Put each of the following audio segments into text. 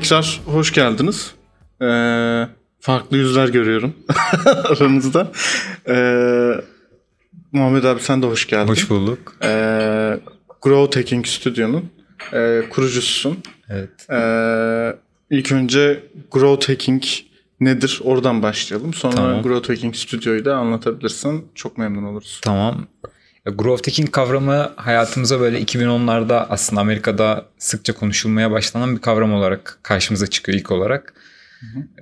Tekrar hoş geldiniz. Ee, farklı yüzler görüyorum aranızda. Ee, Muhammed abi sen de hoş geldin. Hoş bulduk. Ee, Grow Hacking Studio'nun e, kurucususun. Evet. Ee, ilk önce Grow Hacking nedir? Oradan başlayalım. Sonra Tamam. Grow Hacking Studio'yu da anlatabilirsin. Çok memnun oluruz. Tamam. Growth hacking kavramı hayatımıza böyle 2010'larda aslında Amerika'da sıkça konuşulmaya başlanan bir kavram olarak karşımıza çıkıyor ilk olarak.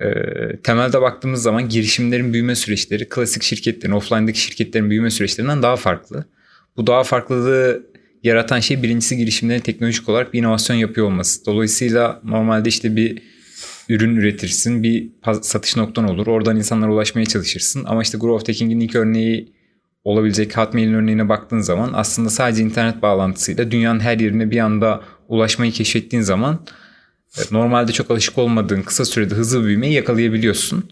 Ee, temelde baktığımız zaman girişimlerin büyüme süreçleri klasik şirketlerin, offline'daki şirketlerin büyüme süreçlerinden daha farklı. Bu daha farklılığı yaratan şey birincisi girişimlerin teknolojik olarak bir inovasyon yapıyor olması. Dolayısıyla normalde işte bir ürün üretirsin, bir satış noktan olur. Oradan insanlara ulaşmaya çalışırsın. Ama işte Growth Hacking'in ilk örneği olabilecek Hotmail'in örneğine baktığın zaman aslında sadece internet bağlantısıyla dünyanın her yerine bir anda ulaşmayı keşfettiğin zaman e, normalde çok alışık olmadığın kısa sürede hızlı büyümeyi yakalayabiliyorsun.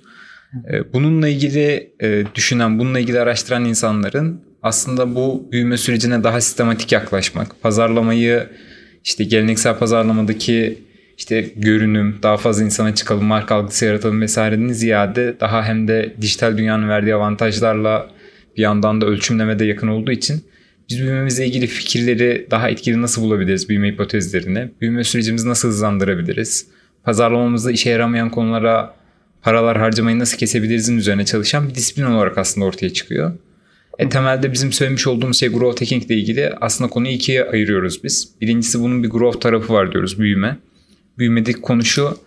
E, Bununla ilgili e, düşünen, bununla ilgili araştıran insanların aslında bu büyüme sürecine daha sistematik yaklaşmak, pazarlamayı işte geleneksel pazarlamadaki işte görünüm, daha fazla insana çıkalım, marka algısı yaratalım vesaireden ziyade daha hem de dijital dünyanın verdiği avantajlarla bir yandan da ölçümlemede yakın olduğu için biz büyümemizle ilgili fikirleri daha etkili nasıl bulabiliriz büyüme hipotezlerini, büyüme sürecimizi nasıl hızlandırabiliriz, pazarlamamızda işe yaramayan konulara paralar harcamayı nasıl kesebilirizin üzerine çalışan bir disiplin olarak aslında ortaya çıkıyor. E, temelde bizim söylemiş olduğumuz şey growth hacking ile ilgili aslında konuyu ikiye ayırıyoruz biz. Birincisi bunun bir growth tarafı var diyoruz büyüme. Büyümedeki konu şu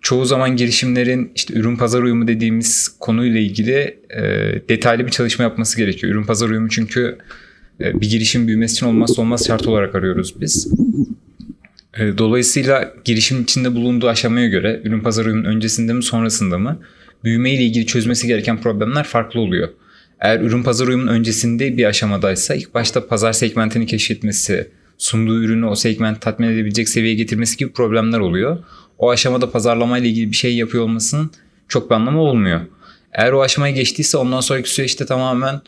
çoğu zaman girişimlerin işte ürün pazar uyumu dediğimiz konuyla ilgili e, detaylı bir çalışma yapması gerekiyor. Ürün pazar uyumu çünkü e, bir girişim büyümesi için olmazsa olmaz şart olarak arıyoruz biz. E, dolayısıyla girişim içinde bulunduğu aşamaya göre ürün pazar uyumunun öncesinde mi sonrasında mı büyüme ile ilgili çözmesi gereken problemler farklı oluyor. Eğer ürün pazar uyumunun öncesinde bir aşamadaysa ilk başta pazar segmentini keşfetmesi, sunduğu ürünü o segment tatmin edebilecek seviyeye getirmesi gibi problemler oluyor. O aşamada pazarlamayla ilgili bir şey yapıyor olmasının çok bir anlamı olmuyor. Eğer o aşamaya geçtiyse ondan sonraki süreçte tamamen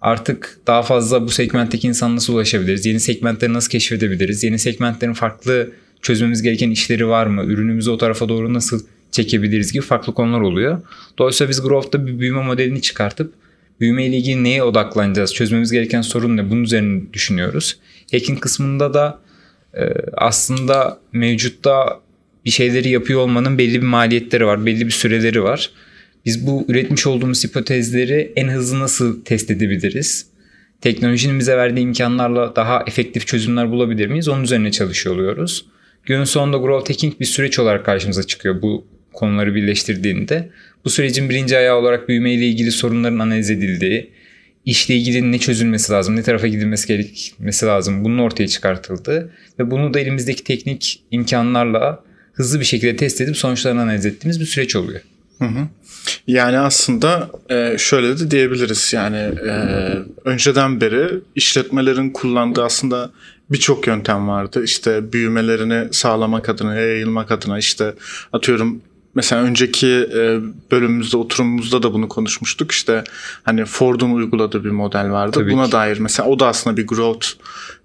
artık daha fazla bu segmentteki insan nasıl ulaşabiliriz? Yeni segmentleri nasıl keşfedebiliriz? Yeni segmentlerin farklı çözmemiz gereken işleri var mı? Ürünümüzü o tarafa doğru nasıl çekebiliriz gibi farklı konular oluyor. Dolayısıyla biz Growth'ta bir büyüme modelini çıkartıp büyüme ile ilgili neye odaklanacağız? Çözmemiz gereken sorun ne? Bunun üzerine düşünüyoruz. Hacking kısmında da e, aslında mevcutta bir şeyleri yapıyor olmanın belli bir maliyetleri var, belli bir süreleri var. Biz bu üretmiş olduğumuz hipotezleri en hızlı nasıl test edebiliriz? Teknolojinin bize verdiği imkanlarla daha efektif çözümler bulabilir miyiz? Onun üzerine çalışıyor oluyoruz. Günün sonunda growth hacking bir süreç olarak karşımıza çıkıyor bu konuları birleştirdiğinde. Bu sürecin birinci ayağı olarak büyüme ile ilgili sorunların analiz edildiği, işle ilgili ne çözülmesi lazım, ne tarafa gidilmesi gerekmesi lazım bunun ortaya çıkartıldığı ve bunu da elimizdeki teknik imkanlarla hızlı bir şekilde test edip sonuçlarını analiz ettiğimiz bir süreç oluyor. Hı hı. Yani aslında e, şöyle de diyebiliriz yani e, önceden beri işletmelerin kullandığı aslında birçok yöntem vardı. İşte büyümelerini sağlamak adına, yayılmak adına işte atıyorum mesela önceki e, bölümümüzde oturumumuzda da bunu konuşmuştuk. İşte hani Ford'un uyguladığı bir model vardı. Tabii Buna ki. dair mesela o da aslında bir growth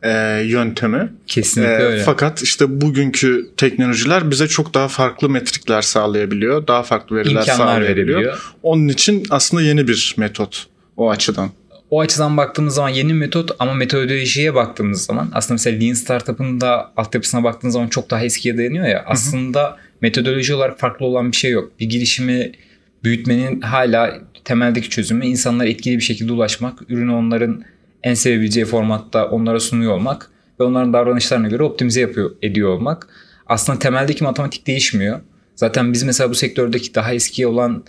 e, yöntemi. Kesinlikle Ee, öyle. Fakat işte bugünkü teknolojiler bize çok daha farklı metrikler sağlayabiliyor. Daha farklı veriler İmkanlar sağlayabiliyor. verebiliyor. Onun için aslında yeni bir metot o açıdan. O açıdan baktığımız zaman yeni metot ama metodolojiye baktığımız zaman aslında mesela Lean Startup'ın da altyapısına baktığınız zaman çok daha eskiye dayanıyor ya. Aslında metodoloji olarak farklı olan bir şey yok. Bir girişimi büyütmenin hala temeldeki çözümü insanlara etkili bir şekilde ulaşmak, ürünü onların en sevebileceği formatta onlara sunuyor olmak ve onların davranışlarına göre optimize yapıyor ediyor olmak. Aslında temeldeki matematik değişmiyor. Zaten biz mesela bu sektördeki daha eski olan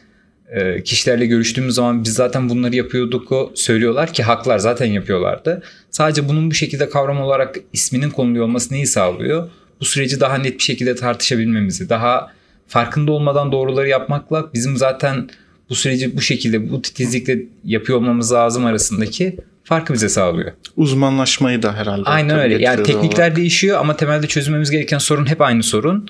e, kişilerle görüştüğümüz zaman biz zaten bunları yapıyorduk söylüyorlar ki haklar zaten yapıyorlardı. Sadece bunun bu şekilde kavram olarak isminin konuluyor olması neyi sağlıyor? Bu süreci daha net bir şekilde tartışabilmemizi, daha farkında olmadan doğruları yapmakla bizim zaten bu süreci bu şekilde bu titizlikle yapıyor olmamız lazım arasındaki farkı bize sağlıyor. Uzmanlaşmayı da herhalde. Aynen öyle. Yani teknikler olarak. değişiyor ama temelde çözmemiz gereken sorun hep aynı sorun.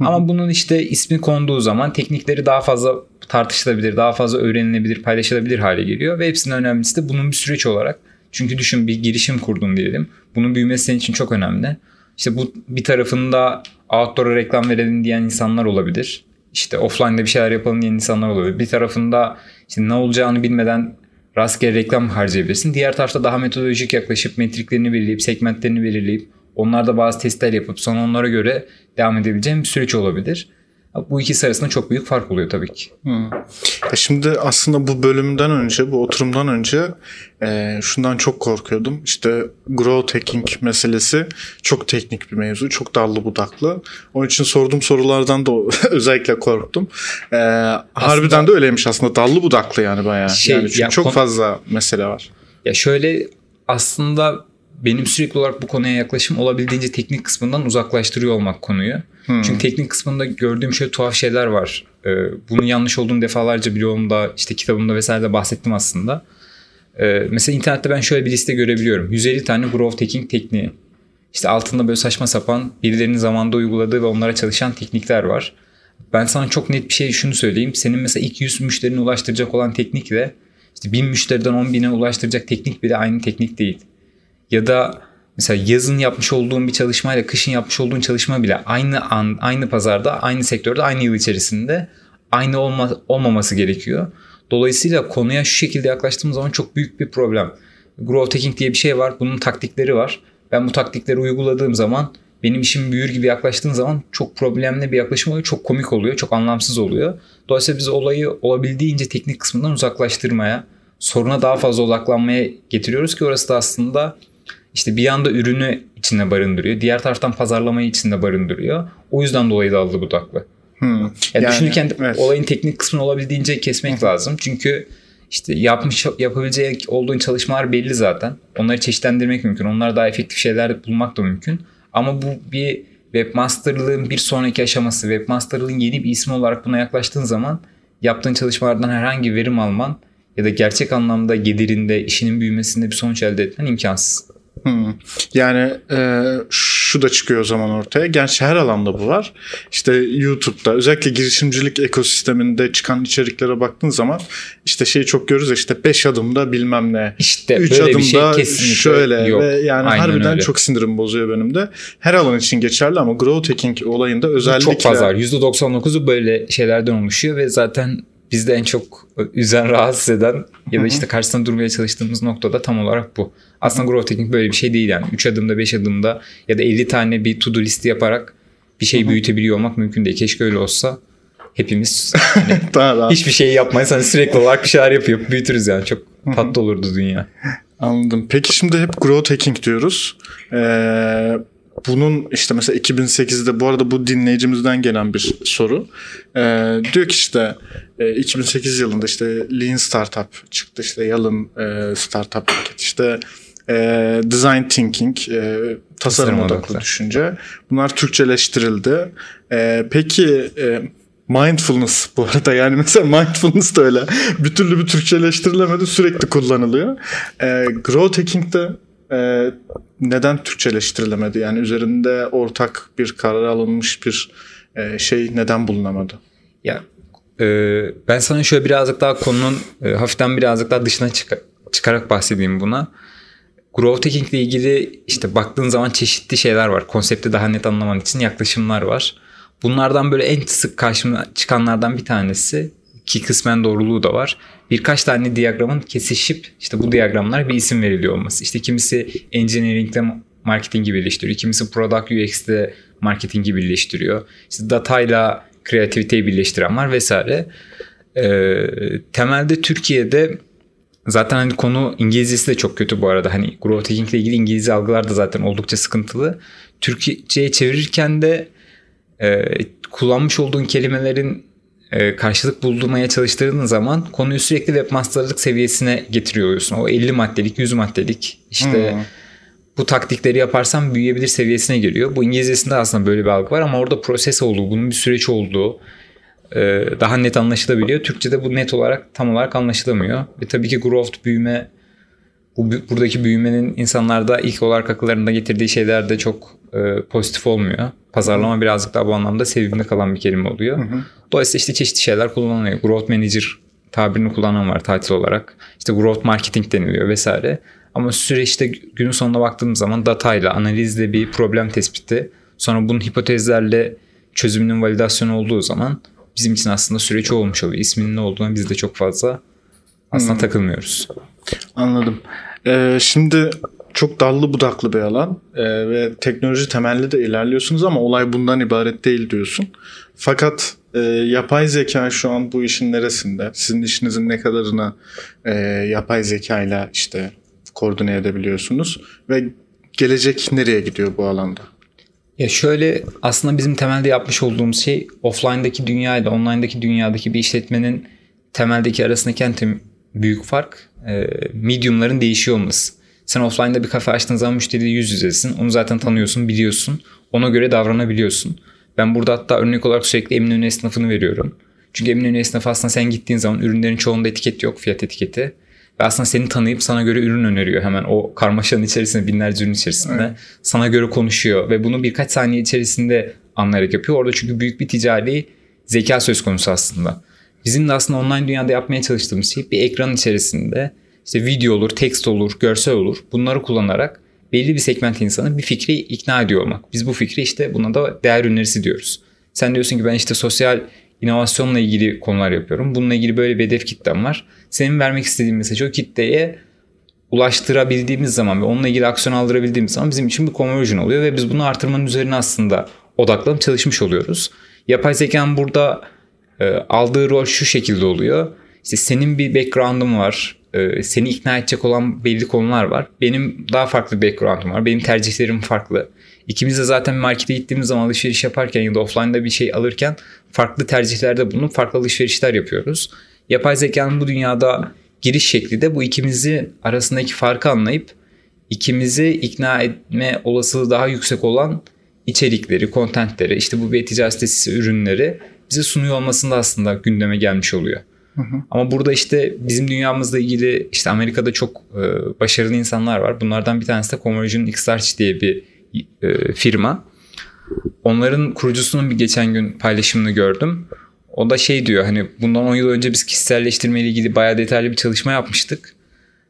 Ama bunun işte ismi konduğu zaman teknikleri daha fazla tartışılabilir, daha fazla öğrenilebilir, paylaşılabilir hale geliyor. Ve hepsinin önemlisi de bunun bir süreç olarak. Çünkü düşün bir girişim kurdun diyelim. Bunun büyümesi senin için çok önemli. İşte bu bir tarafında outdoor'a reklam verelim diyen insanlar olabilir. İşte offline'da bir şeyler yapalım diyen insanlar olabilir. Bir tarafında işte ne olacağını bilmeden rastgele reklam harcayabilirsin. Diğer tarafta daha metodolojik yaklaşıp metriklerini belirleyip, segmentlerini belirleyip onlarda bazı testler yapıp sonra onlara göre devam edebileceğin bir süreç olabilir. Bu ikisi arasında çok büyük fark oluyor tabii ki. Hmm. Ya şimdi aslında bu bölümden önce, bu oturumdan önce e, şundan çok korkuyordum. İşte growth hacking meselesi çok teknik bir mevzu, çok dallı budaklı. Onun için sorduğum sorulardan da özellikle korktum. E, aslında, harbiden de öyleymiş aslında. Dallı budaklı yani bayağı. Şey, yani çünkü ya, çok fazla mesele var. Ya şöyle aslında benim sürekli olarak bu konuya yaklaşım olabildiğince teknik kısmından uzaklaştırıyor olmak konuyu. Hmm. Çünkü teknik kısmında gördüğüm şöyle tuhaf şeyler var. Ee, bunun yanlış olduğunu defalarca blogumda, işte kitabımda vesaire de bahsettim aslında. Ee, mesela internette ben şöyle bir liste görebiliyorum. 150 tane growth hacking tekniği. İşte altında böyle saçma sapan birilerinin zamanda uyguladığı ve onlara çalışan teknikler var. Ben sana çok net bir şey şunu söyleyeyim. Senin mesela ilk 100 müşterine ulaştıracak olan teknikle işte 1000 müşteriden 10 bine ulaştıracak teknik bile aynı teknik değil. Ya da mesela yazın yapmış olduğun bir çalışmayla kışın yapmış olduğun çalışma bile aynı an, aynı pazarda, aynı sektörde, aynı yıl içerisinde aynı olma, olmaması gerekiyor. Dolayısıyla konuya şu şekilde yaklaştığımız zaman çok büyük bir problem. Growth hacking diye bir şey var. Bunun taktikleri var. Ben bu taktikleri uyguladığım zaman benim işim büyür gibi yaklaştığın zaman çok problemli bir yaklaşım oluyor. Çok komik oluyor. Çok anlamsız oluyor. Dolayısıyla biz olayı olabildiğince teknik kısmından uzaklaştırmaya, soruna daha fazla odaklanmaya getiriyoruz ki orası da aslında işte bir yanda ürünü içinde barındırıyor. Diğer taraftan pazarlamayı içinde barındırıyor. O yüzden dolayı dallı budaklı. Hmm. Yani, yani düşünürken evet. olayın teknik kısmını olabildiğince kesmek Hı. lazım. Çünkü işte yapmış yapabilecek olduğun çalışmalar belli zaten. Onları çeşitlendirmek mümkün. Onlar daha efektif şeyler bulmak da mümkün. Ama bu bir webmasterlığın bir sonraki aşaması. Webmasterlığın yeni bir ismi olarak buna yaklaştığın zaman yaptığın çalışmalardan herhangi bir verim alman ya da gerçek anlamda gelirinde, işinin büyümesinde bir sonuç elde etmen imkansız. Hmm. Yani e, şu da çıkıyor o zaman ortaya. Gerçi her alanda bu var. İşte YouTube'da özellikle girişimcilik ekosisteminde çıkan içeriklere baktığın zaman işte şeyi çok görürüz işte 5 adımda bilmem ne. İşte 3 adımda bir şey kesinlikle şöyle yok. ve yani Aynen harbiden öyle. çok sinirim bozuyor benim de. Her alan için geçerli ama growth hacking olayında özellikle çok fazla. %99'u böyle şeylerden oluşuyor ve zaten bizde en çok üzen, rahatsız eden ya da işte karşısında durmaya çalıştığımız noktada tam olarak bu. Aslında growth hacking böyle bir şey değil yani. 3 adımda 5 adımda ya da 50 tane bir to do listi yaparak bir şey büyütebiliyor olmak mümkün değil. Keşke öyle olsa hepimiz tamam, hiçbir şey yapmayız. Hani sürekli olarak bir şeyler yapıp büyütürüz yani. Çok tatlı olurdu dünya. Anladım. Peki şimdi hep growth hacking diyoruz. Ee, bunun işte mesela 2008'de bu arada bu dinleyicimizden gelen bir soru. Ee, diyor ki işte e, 2008 yılında işte Lean Startup çıktı işte Yalın e, Startup Market işte e, Design Thinking e, tasarım odaklı düşünce bunlar Türkçeleştirildi. E, peki e, Mindfulness bu arada yani mesela mindfulness da öyle bir türlü bir Türkçeleştirilemedi sürekli kullanılıyor. E, growth hacking'de e, neden Türkçeleştirilemedi? Yani üzerinde ortak bir karar alınmış bir e, şey neden bulunamadı? Ya e, ben sana şöyle birazcık daha konunun e, hafiften birazcık daha dışına çık çıkarak bahsedeyim buna. Growth hacking ile ilgili işte baktığın zaman çeşitli şeyler var. Konsepti daha net anlaman için yaklaşımlar var. Bunlardan böyle en sık karşıma çıkanlardan bir tanesi ki kısmen doğruluğu da var. Birkaç tane diyagramın kesişip işte bu diyagramlar bir isim veriliyor olması. İşte kimisi engineering'de marketingi birleştiriyor. Kimisi product UX'de marketingi birleştiriyor. İşte datayla kreativiteyi birleştiren var vesaire. Ee, temelde Türkiye'de zaten hani konu İngilizcesi de çok kötü bu arada. Hani growth hacking ile ilgili İngilizce algılar da zaten oldukça sıkıntılı. Türkçe'ye çevirirken de e, kullanmış olduğun kelimelerin e, karşılık bulmaya çalıştığın zaman konuyu sürekli webmasterlık seviyesine getiriyorsun. O 50 maddelik, 100 maddelik işte hmm. bu taktikleri yaparsan büyüyebilir seviyesine geliyor. Bu İngilizcesinde aslında böyle bir algı var ama orada proses olduğu, bunun bir süreç olduğu e, daha net anlaşılabiliyor. Türkçe'de bu net olarak tam olarak anlaşılamıyor. Ve tabii ki growth büyüme bu buradaki büyümenin insanlarda ilk olarak akıllarında getirdiği şeyler de çok e, pozitif olmuyor. Pazarlama birazcık daha bu anlamda sevimli kalan bir kelime oluyor. Hı hı. Dolayısıyla işte çeşitli şeyler kullanılıyor. Growth Manager tabirini kullanan var title olarak. İşte growth marketing deniliyor vesaire. Ama süreçte günün sonuna baktığımız zaman datayla, analizle bir problem tespiti, Sonra bunun hipotezlerle çözümünün validasyonu olduğu zaman bizim için aslında süreç olmuş oluyor. İsminin ne olduğuna biz de çok fazla aslında hmm. takılmıyoruz. Anladım. Ee, şimdi çok dallı budaklı bir alan ee, ve teknoloji temelli de ilerliyorsunuz ama olay bundan ibaret değil diyorsun. Fakat e, yapay zeka şu an bu işin neresinde? Sizin işinizin ne kadarını e, yapay zeka ile işte koordine edebiliyorsunuz ve gelecek nereye gidiyor bu alanda? Ya şöyle aslında bizim temelde yapmış olduğumuz şey offline'daki dünya ile online'daki dünyadaki bir işletmenin temeldeki arasındaki en büyük fark e, medium'ların değişiyor olması. Sen offline'da bir kafe açtığın zaman müşteriyle yüz yüzesin. Onu zaten tanıyorsun, biliyorsun. Ona göre davranabiliyorsun. Ben burada hatta örnek olarak sürekli Eminönü esnafını veriyorum. Çünkü Eminönü esnafı aslında sen gittiğin zaman ürünlerin çoğunda etiket yok, fiyat etiketi. Ve aslında seni tanıyıp sana göre ürün öneriyor hemen o karmaşanın içerisinde binlerce ürün içerisinde. Evet. Sana göre konuşuyor ve bunu birkaç saniye içerisinde anlayarak yapıyor. Orada çünkü büyük bir ticari zeka söz konusu aslında. Bizim de aslında online dünyada yapmaya çalıştığımız şey bir ekran içerisinde işte video olur, text olur, görsel olur. Bunları kullanarak belli bir segment insanı bir fikri ikna ediyor olmak. Biz bu fikri işte buna da değer önerisi diyoruz. Sen diyorsun ki ben işte sosyal inovasyonla ilgili konular yapıyorum. Bununla ilgili böyle bir hedef kitlem var. Senin vermek istediğin mesajı o kitleye ulaştırabildiğimiz zaman ve onunla ilgili aksiyon aldırabildiğimiz zaman bizim için bir conversion oluyor ve biz bunu artırmanın üzerine aslında odaklanıp çalışmış oluyoruz. Yapay zekanın burada e, aldığı rol şu şekilde oluyor. İşte senin bir background'un var. E, seni ikna edecek olan belli konular var. Benim daha farklı bir background'um var. Benim tercihlerim farklı. İkimiz de zaten markete gittiğimiz zaman alışveriş yaparken ya da offline'da bir şey alırken farklı tercihlerde bulunup farklı alışverişler yapıyoruz. Yapay zekanın bu dünyada giriş şekli de bu ikimizi arasındaki farkı anlayıp ikimizi ikna etme olasılığı daha yüksek olan içerikleri, kontentleri, işte bu bir ticaret sitesi ürünleri bize sunuyor olmasında aslında gündeme gelmiş oluyor. Ama burada işte bizim dünyamızla ilgili işte Amerika'da çok e, başarılı insanlar var. Bunlardan bir tanesi de Conversion Xlarge diye bir e, firma. Onların kurucusunun bir geçen gün paylaşımını gördüm. O da şey diyor hani bundan 10 yıl önce biz kişiselleştirme ile ilgili bayağı detaylı bir çalışma yapmıştık.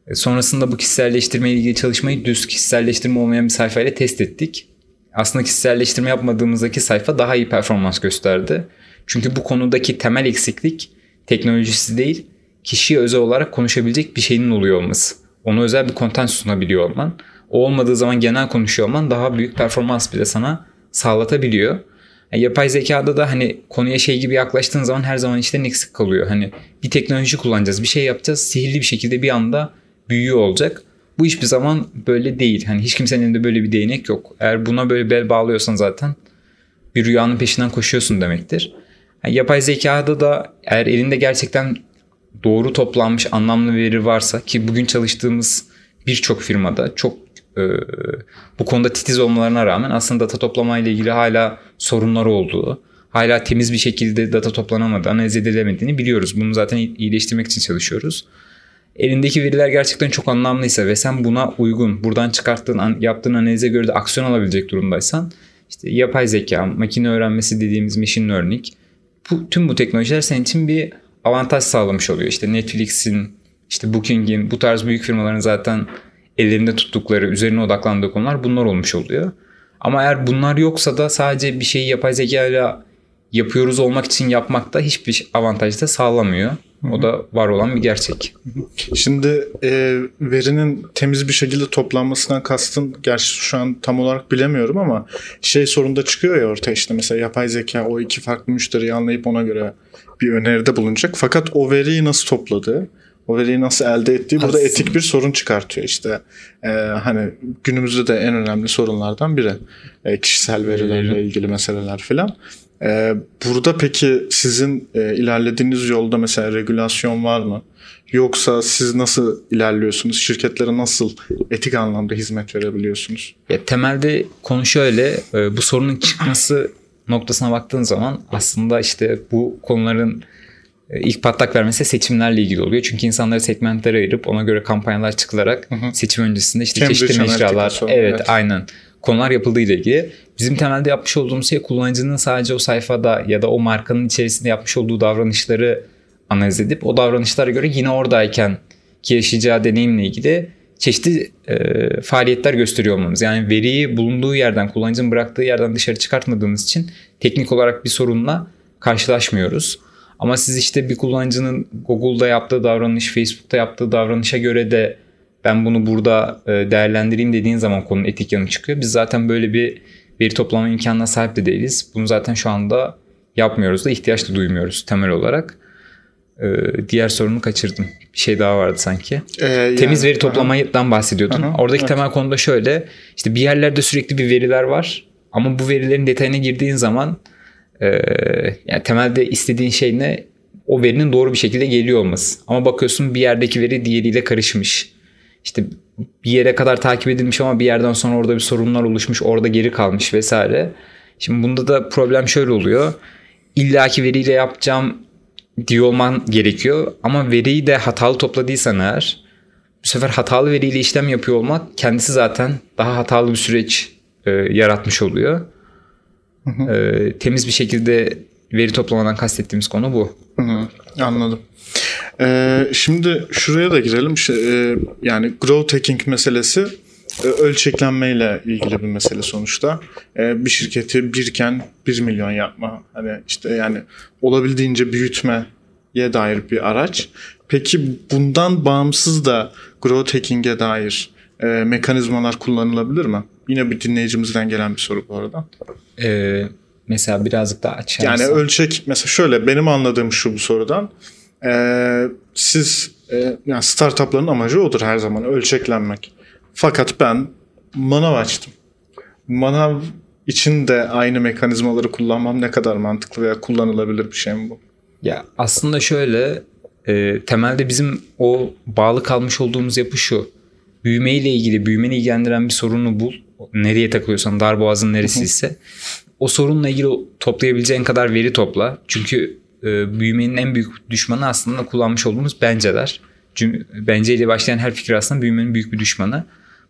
E, sonrasında bu kişiselleştirme ile ilgili çalışmayı düz kişiselleştirme olmayan bir sayfayla test ettik. Aslında kişiselleştirme yapmadığımızdaki sayfa daha iyi performans gösterdi. Çünkü bu konudaki temel eksiklik teknolojisi değil, kişiye özel olarak konuşabilecek bir şeyin oluyor olması. Ona özel bir kontent sunabiliyor olman. O olmadığı zaman genel konuşuyor olman daha büyük performans bile sana sağlatabiliyor. Yani yapay zekada da hani konuya şey gibi yaklaştığın zaman her zaman işte eksik kalıyor. Hani bir teknoloji kullanacağız, bir şey yapacağız. Sihirli bir şekilde bir anda büyüyor olacak. Bu hiçbir zaman böyle değil. Hani hiç kimsenin elinde böyle bir değnek yok. Eğer buna böyle bel bağlıyorsan zaten bir rüyanın peşinden koşuyorsun demektir. Yani yapay zekada da eğer elinde gerçekten doğru toplanmış anlamlı veri varsa ki bugün çalıştığımız birçok firmada çok e, bu konuda titiz olmalarına rağmen aslında data toplama ile ilgili hala sorunlar olduğu, hala temiz bir şekilde data toplanamadı, analiz edilemediğini biliyoruz. Bunu zaten iyileştirmek için çalışıyoruz. Elindeki veriler gerçekten çok anlamlıysa ve sen buna uygun, buradan çıkarttığın, yaptığın analize göre de aksiyon alabilecek durumdaysan işte yapay zeka, makine öğrenmesi dediğimiz machine learning bu, tüm bu teknolojiler senin için bir avantaj sağlamış oluyor. İşte Netflix'in, işte Booking'in, bu tarz büyük firmaların zaten ellerinde tuttukları, üzerine odaklandığı konular bunlar olmuş oluyor. Ama eğer bunlar yoksa da sadece bir şeyi yapay zeka ile yapıyoruz olmak için yapmak da hiçbir avantaj da sağlamıyor. O da var olan bir gerçek. Şimdi e, verinin temiz bir şekilde toplanmasından kastın gerçi şu an tam olarak bilemiyorum ama şey sorunda çıkıyor ya ortaya işte mesela yapay zeka o iki farklı müşteriyi anlayıp ona göre bir öneride bulunacak. Fakat o veriyi nasıl topladığı o veriyi nasıl elde ettiği burada Aslında. etik bir sorun çıkartıyor işte. Ee, hani günümüzde de en önemli sorunlardan biri. Ee, kişisel verilerle ilgili meseleler filan. Ee, burada peki sizin e, ilerlediğiniz yolda mesela regülasyon var mı? Yoksa siz nasıl ilerliyorsunuz? Şirketlere nasıl etik anlamda hizmet verebiliyorsunuz? Ya, temelde konu şöyle. E, bu sorunun çıkması noktasına baktığın zaman aslında işte bu konuların e, ilk patlak vermesi seçimlerle ilgili oluyor. Çünkü insanları segmentlere ayırıp ona göre kampanyalar çıkılarak hı hı. seçim öncesinde işte Cambridge çeşitli mecralar evet, evet aynen konular yapıldığı ile ilgili. Bizim temelde yapmış olduğumuz şey kullanıcının sadece o sayfada ya da o markanın içerisinde yapmış olduğu davranışları analiz edip o davranışlara göre yine oradayken ki yaşayacağı deneyimle ilgili çeşitli e, faaliyetler gösteriyor olmamız. Yani veriyi bulunduğu yerden, kullanıcının bıraktığı yerden dışarı çıkartmadığımız için teknik olarak bir sorunla karşılaşmıyoruz. Ama siz işte bir kullanıcının Google'da yaptığı davranış, Facebook'ta yaptığı davranışa göre de ben bunu burada e, değerlendireyim dediğin zaman konunun etik yanı çıkıyor. Biz zaten böyle bir veri toplama imkanına sahip de değiliz. Bunu zaten şu anda yapmıyoruz da ihtiyaç da duymuyoruz temel olarak. Ee, diğer sorunu kaçırdım. Bir şey daha vardı sanki. Ee, Temiz yani- veri toplamadan bahsediyordun. Aha, Oradaki evet. temel konu da şöyle. İşte bir yerlerde sürekli bir veriler var. Ama bu verilerin detayına girdiğin zaman e, yani temelde istediğin şey ne? O verinin doğru bir şekilde geliyor olması. Ama bakıyorsun bir yerdeki veri diğeriyle karışmış. İşte bir yere kadar takip edilmiş ama bir yerden sonra orada bir sorunlar oluşmuş, orada geri kalmış vesaire. Şimdi bunda da problem şöyle oluyor. İlla ki veriyle yapacağım diyor olman gerekiyor. Ama veriyi de hatalı topladıysan eğer bu sefer hatalı veriyle işlem yapıyor olmak kendisi zaten daha hatalı bir süreç e, yaratmış oluyor. E, temiz bir şekilde veri toplamadan kastettiğimiz konu bu. Hı hı, anladım. Ee, şimdi şuraya da girelim. Şey, e, yani growth hacking meselesi e, ölçeklenmeyle ilgili bir mesele sonuçta. E, bir şirketi birken 1 milyon yapma. Hani işte yani olabildiğince büyütmeye dair bir araç. Peki bundan bağımsız da growth hacking'e dair e, mekanizmalar kullanılabilir mi? Yine bir dinleyicimizden gelen bir soru bu arada. E, mesela birazcık daha açarsan. Yani ölçek mesela şöyle benim anladığım şu bu sorudan. Ee, siz e, yani startupların amacı odur her zaman ölçeklenmek. Fakat ben manav açtım. Manav için de aynı mekanizmaları kullanmam ne kadar mantıklı veya kullanılabilir bir şey mi bu? Ya aslında şöyle e, temelde bizim o bağlı kalmış olduğumuz yapı şu. Büyümeyle ilgili büyümeni ilgilendiren bir sorunu bul. Nereye takılıyorsan darboğazın neresiyse. o sorunla ilgili toplayabileceğin kadar veri topla. Çünkü e, büyümenin en büyük düşmanı aslında kullanmış olduğumuz benceler. Cüm- Benceyle başlayan her fikir aslında büyümenin büyük bir düşmanı.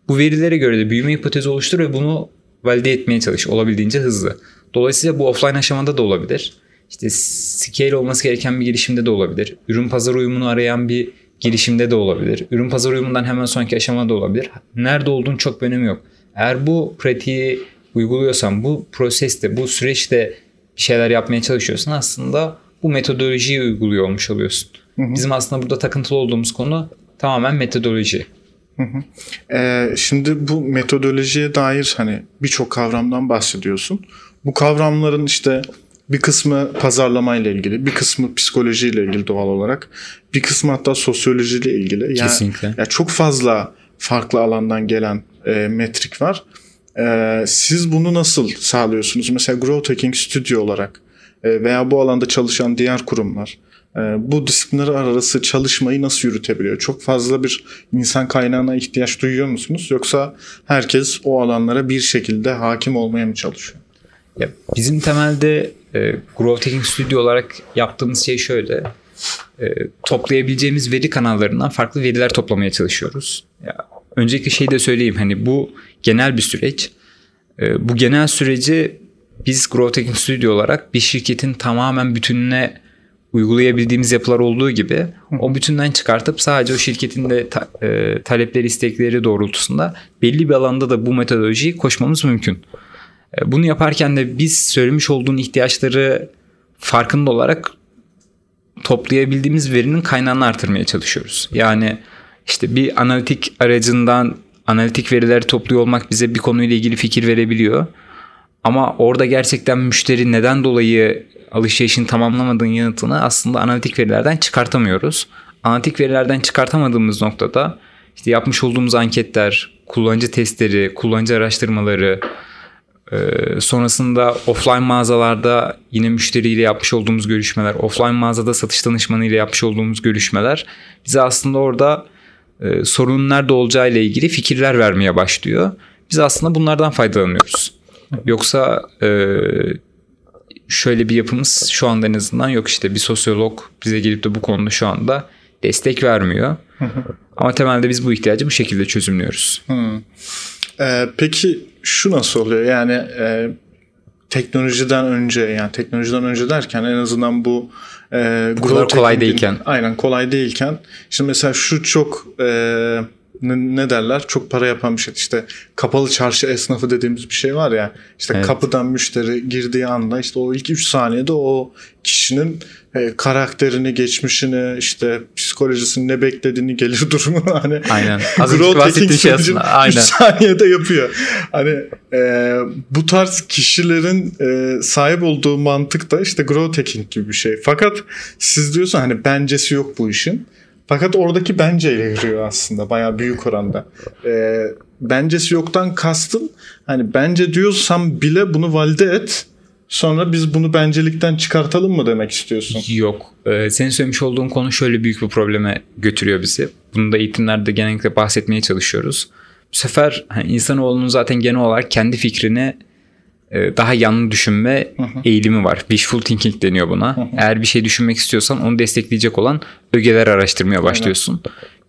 Bu verilere göre de büyüme hipotezi oluştur ve bunu valide etmeye çalış olabildiğince hızlı. Dolayısıyla bu offline aşamada da olabilir. İşte scale olması gereken bir girişimde de olabilir. Ürün pazar uyumunu arayan bir girişimde de olabilir. Ürün pazar uyumundan hemen sonraki aşamada olabilir. Nerede olduğun çok bir önemi yok. Eğer bu pratiği uyguluyorsan, bu proseste, bu süreçte bir şeyler yapmaya çalışıyorsan aslında bu metodolojiyi uyguluyor olmuş oluyorsun. Bizim aslında burada takıntılı olduğumuz konu tamamen metodoloji. Ee, şimdi bu metodolojiye dair hani birçok kavramdan bahsediyorsun. Bu kavramların işte bir kısmı pazarlamayla ilgili, bir kısmı psikolojiyle ilgili doğal olarak, bir kısmı hatta sosyolojiyle ilgili. Ya, Kesinlikle. Ya çok fazla farklı alandan gelen e, metrik var. E, siz bunu nasıl sağlıyorsunuz? Mesela Growth Hacking Studio olarak veya bu alanda çalışan diğer kurumlar e, bu disiplinler arası çalışmayı nasıl yürütebiliyor? Çok fazla bir insan kaynağına ihtiyaç duyuyor musunuz? Yoksa herkes o alanlara bir şekilde hakim olmaya mı çalışıyor? Ya bizim temelde e, Growth Hacking Studio olarak yaptığımız şey şöyle. E, toplayabileceğimiz veri kanallarından farklı veriler toplamaya çalışıyoruz. Ya, önceki şeyi de söyleyeyim hani bu genel bir süreç. E, bu genel süreci biz Growth Hacking Studio olarak bir şirketin tamamen bütününe uygulayabildiğimiz yapılar olduğu gibi o bütünden çıkartıp sadece o şirketin de ta- e, talepleri, istekleri doğrultusunda belli bir alanda da bu metodolojiyi koşmamız mümkün. E, Bunu yaparken de biz söylemiş olduğun ihtiyaçları farkında olarak toplayabildiğimiz verinin kaynağını artırmaya çalışıyoruz. Yani işte bir analitik aracından analitik verileri topluyor olmak bize bir konuyla ilgili fikir verebiliyor. Ama orada gerçekten müşteri neden dolayı alışverişini tamamlamadığın yanıtını aslında analitik verilerden çıkartamıyoruz. Analitik verilerden çıkartamadığımız noktada işte yapmış olduğumuz anketler, kullanıcı testleri, kullanıcı araştırmaları, ee, sonrasında offline mağazalarda yine müşteriyle yapmış olduğumuz görüşmeler, offline mağazada satış danışmanıyla yapmış olduğumuz görüşmeler bize aslında orada e, sorunun nerede olacağı ile ilgili fikirler vermeye başlıyor. Biz aslında bunlardan faydalanıyoruz. Yoksa e, şöyle bir yapımız şu anda en azından yok işte bir sosyolog bize gelip de bu konuda şu anda destek vermiyor. Ama temelde biz bu ihtiyacı bu şekilde çözümlüyoruz. Ee, peki şu nasıl oluyor? Yani e, teknolojiden önce yani teknolojiden önce derken en azından bu e, Bu kadar kolay değilken. Aynen kolay değilken. Şimdi mesela şu çok e, ne, ne derler çok para yapan bir şey. İşte kapalı çarşı esnafı dediğimiz bir şey var ya. İşte Evet. kapıdan müşteri girdiği anda işte o ilk 3 saniyede o kişinin e, karakterini, geçmişini, işte psikolojisini ne beklediğini, gelir durumunu hani Aynen. Az önce bahsettiğim şey aslında. Aynen. 3 saniyede yapıyor. Hani e, bu tarz kişilerin e, sahip olduğu mantık da işte growth hacking gibi bir şey. Fakat siz diyorsun hani bencesi yok bu işin. Fakat oradaki benceyle yürüyor aslında bayağı büyük oranda. E, bencesi yoktan kastım hani bence diyorsam bile bunu valide et. Sonra biz bunu bencelikten çıkartalım mı demek istiyorsun? Yok. Ee, senin söylemiş olduğun konu şöyle büyük bir probleme götürüyor bizi. Bunu da eğitimlerde genellikle bahsetmeye çalışıyoruz. Bu sefer hani insanoğlunun zaten genel olarak kendi fikrini daha yanlı düşünme eğilimi var. Wishful thinking deniyor buna. Eğer bir şey düşünmek istiyorsan onu destekleyecek olan ögeler araştırmaya başlıyorsun.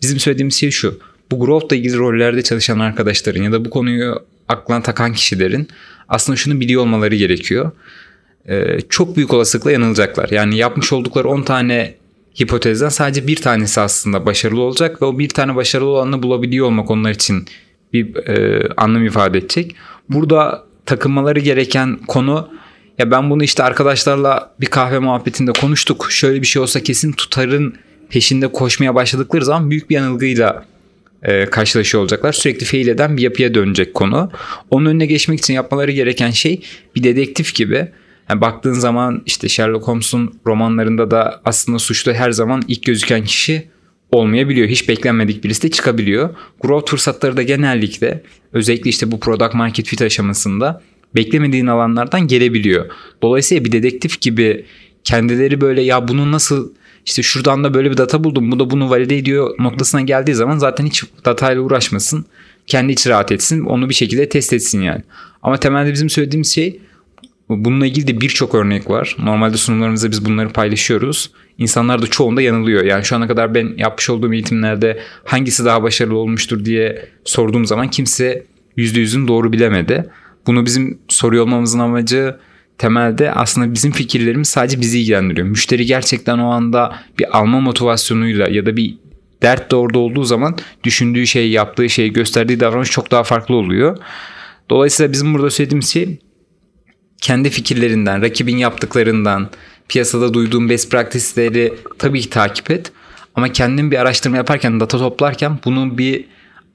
Bizim söylediğimiz şey şu. Bu growth'la ilgili rollerde çalışan arkadaşların ya da bu konuyu aklına takan kişilerin aslında şunu biliyor olmaları gerekiyor. Ee, çok büyük olasılıkla yanılacaklar. Yani yapmış oldukları 10 tane hipotezden sadece bir tanesi aslında başarılı olacak ve o bir tane başarılı olanı bulabiliyor olmak onlar için bir e, anlam ifade edecek. Burada takılmaları gereken konu ya ben bunu işte arkadaşlarla bir kahve muhabbetinde konuştuk. Şöyle bir şey olsa kesin tutarın peşinde koşmaya başladıkları zaman büyük bir yanılgıyla e, karşılaşıyor olacaklar. Sürekli fail eden bir yapıya dönecek konu. Onun önüne geçmek için yapmaları gereken şey bir dedektif gibi. Yani baktığın zaman işte Sherlock Holmes'un romanlarında da aslında suçlu her zaman ilk gözüken kişi olmayabiliyor. Hiç beklenmedik birisi de çıkabiliyor. Growth fırsatları da genellikle özellikle işte bu product market fit aşamasında beklemediğin alanlardan gelebiliyor. Dolayısıyla bir dedektif gibi kendileri böyle ya bunu nasıl işte şuradan da böyle bir data buldum bu da bunu valide ediyor noktasına geldiği zaman zaten hiç datayla uğraşmasın. Kendi içi rahat etsin onu bir şekilde test etsin yani. Ama temelde bizim söylediğimiz şey bununla ilgili de birçok örnek var. Normalde sunumlarımızda biz bunları paylaşıyoruz. İnsanlar da çoğunda yanılıyor. Yani şu ana kadar ben yapmış olduğum eğitimlerde hangisi daha başarılı olmuştur diye sorduğum zaman kimse %100'ün doğru bilemedi. Bunu bizim soruyor olmamızın amacı temelde aslında bizim fikirlerimiz sadece bizi ilgilendiriyor. Müşteri gerçekten o anda bir alma motivasyonuyla ya da bir dert de olduğu zaman düşündüğü şey, yaptığı şey, gösterdiği davranış çok daha farklı oluyor. Dolayısıyla bizim burada söylediğimiz şey kendi fikirlerinden, rakibin yaptıklarından, piyasada duyduğun best practice'leri tabii ki takip et. Ama kendin bir araştırma yaparken, data toplarken bunun bir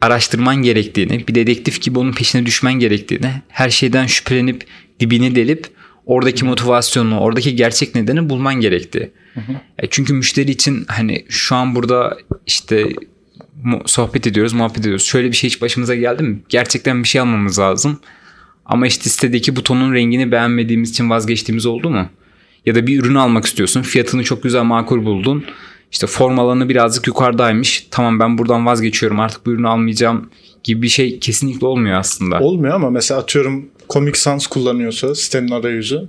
araştırman gerektiğini, bir dedektif gibi onun peşine düşmen gerektiğini, her şeyden şüphelenip dibini delip oradaki motivasyonu, oradaki gerçek nedeni bulman gerektiği. E Çünkü müşteri için hani şu an burada işte sohbet ediyoruz, muhabbet ediyoruz. Şöyle bir şey hiç başımıza geldi mi? Gerçekten bir şey almamız lazım. Ama işte sitedeki butonun rengini beğenmediğimiz için vazgeçtiğimiz oldu mu? Ya da bir ürünü almak istiyorsun. Fiyatını çok güzel makul buldun. İşte form alanı birazcık yukarıdaymış. Tamam ben buradan vazgeçiyorum artık bu ürünü almayacağım gibi bir şey kesinlikle olmuyor aslında. Olmuyor ama mesela atıyorum Comic Sans kullanıyorsa sitenin arayüzü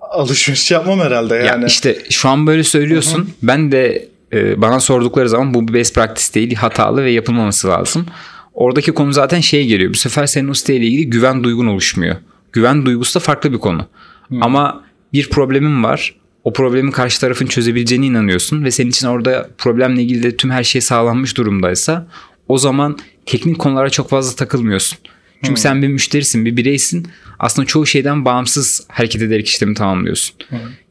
alışveriş yapmam herhalde yani. Ya işte şu an böyle söylüyorsun. Ben de e, bana sordukları zaman bu bir best practice değil, hatalı ve yapılmaması lazım. Oradaki konu zaten şeye geliyor. Bu sefer senin o siteyle ilgili güven duygun oluşmuyor. Güven duygusu da farklı bir konu. Ama bir problemin var. O problemi karşı tarafın çözebileceğine inanıyorsun ve senin için orada problemle ilgili de tüm her şey sağlanmış durumdaysa o zaman teknik konulara çok fazla takılmıyorsun. Çünkü sen bir müşterisin, bir bireysin. Aslında çoğu şeyden bağımsız hareket ederek işlemi tamamlıyorsun.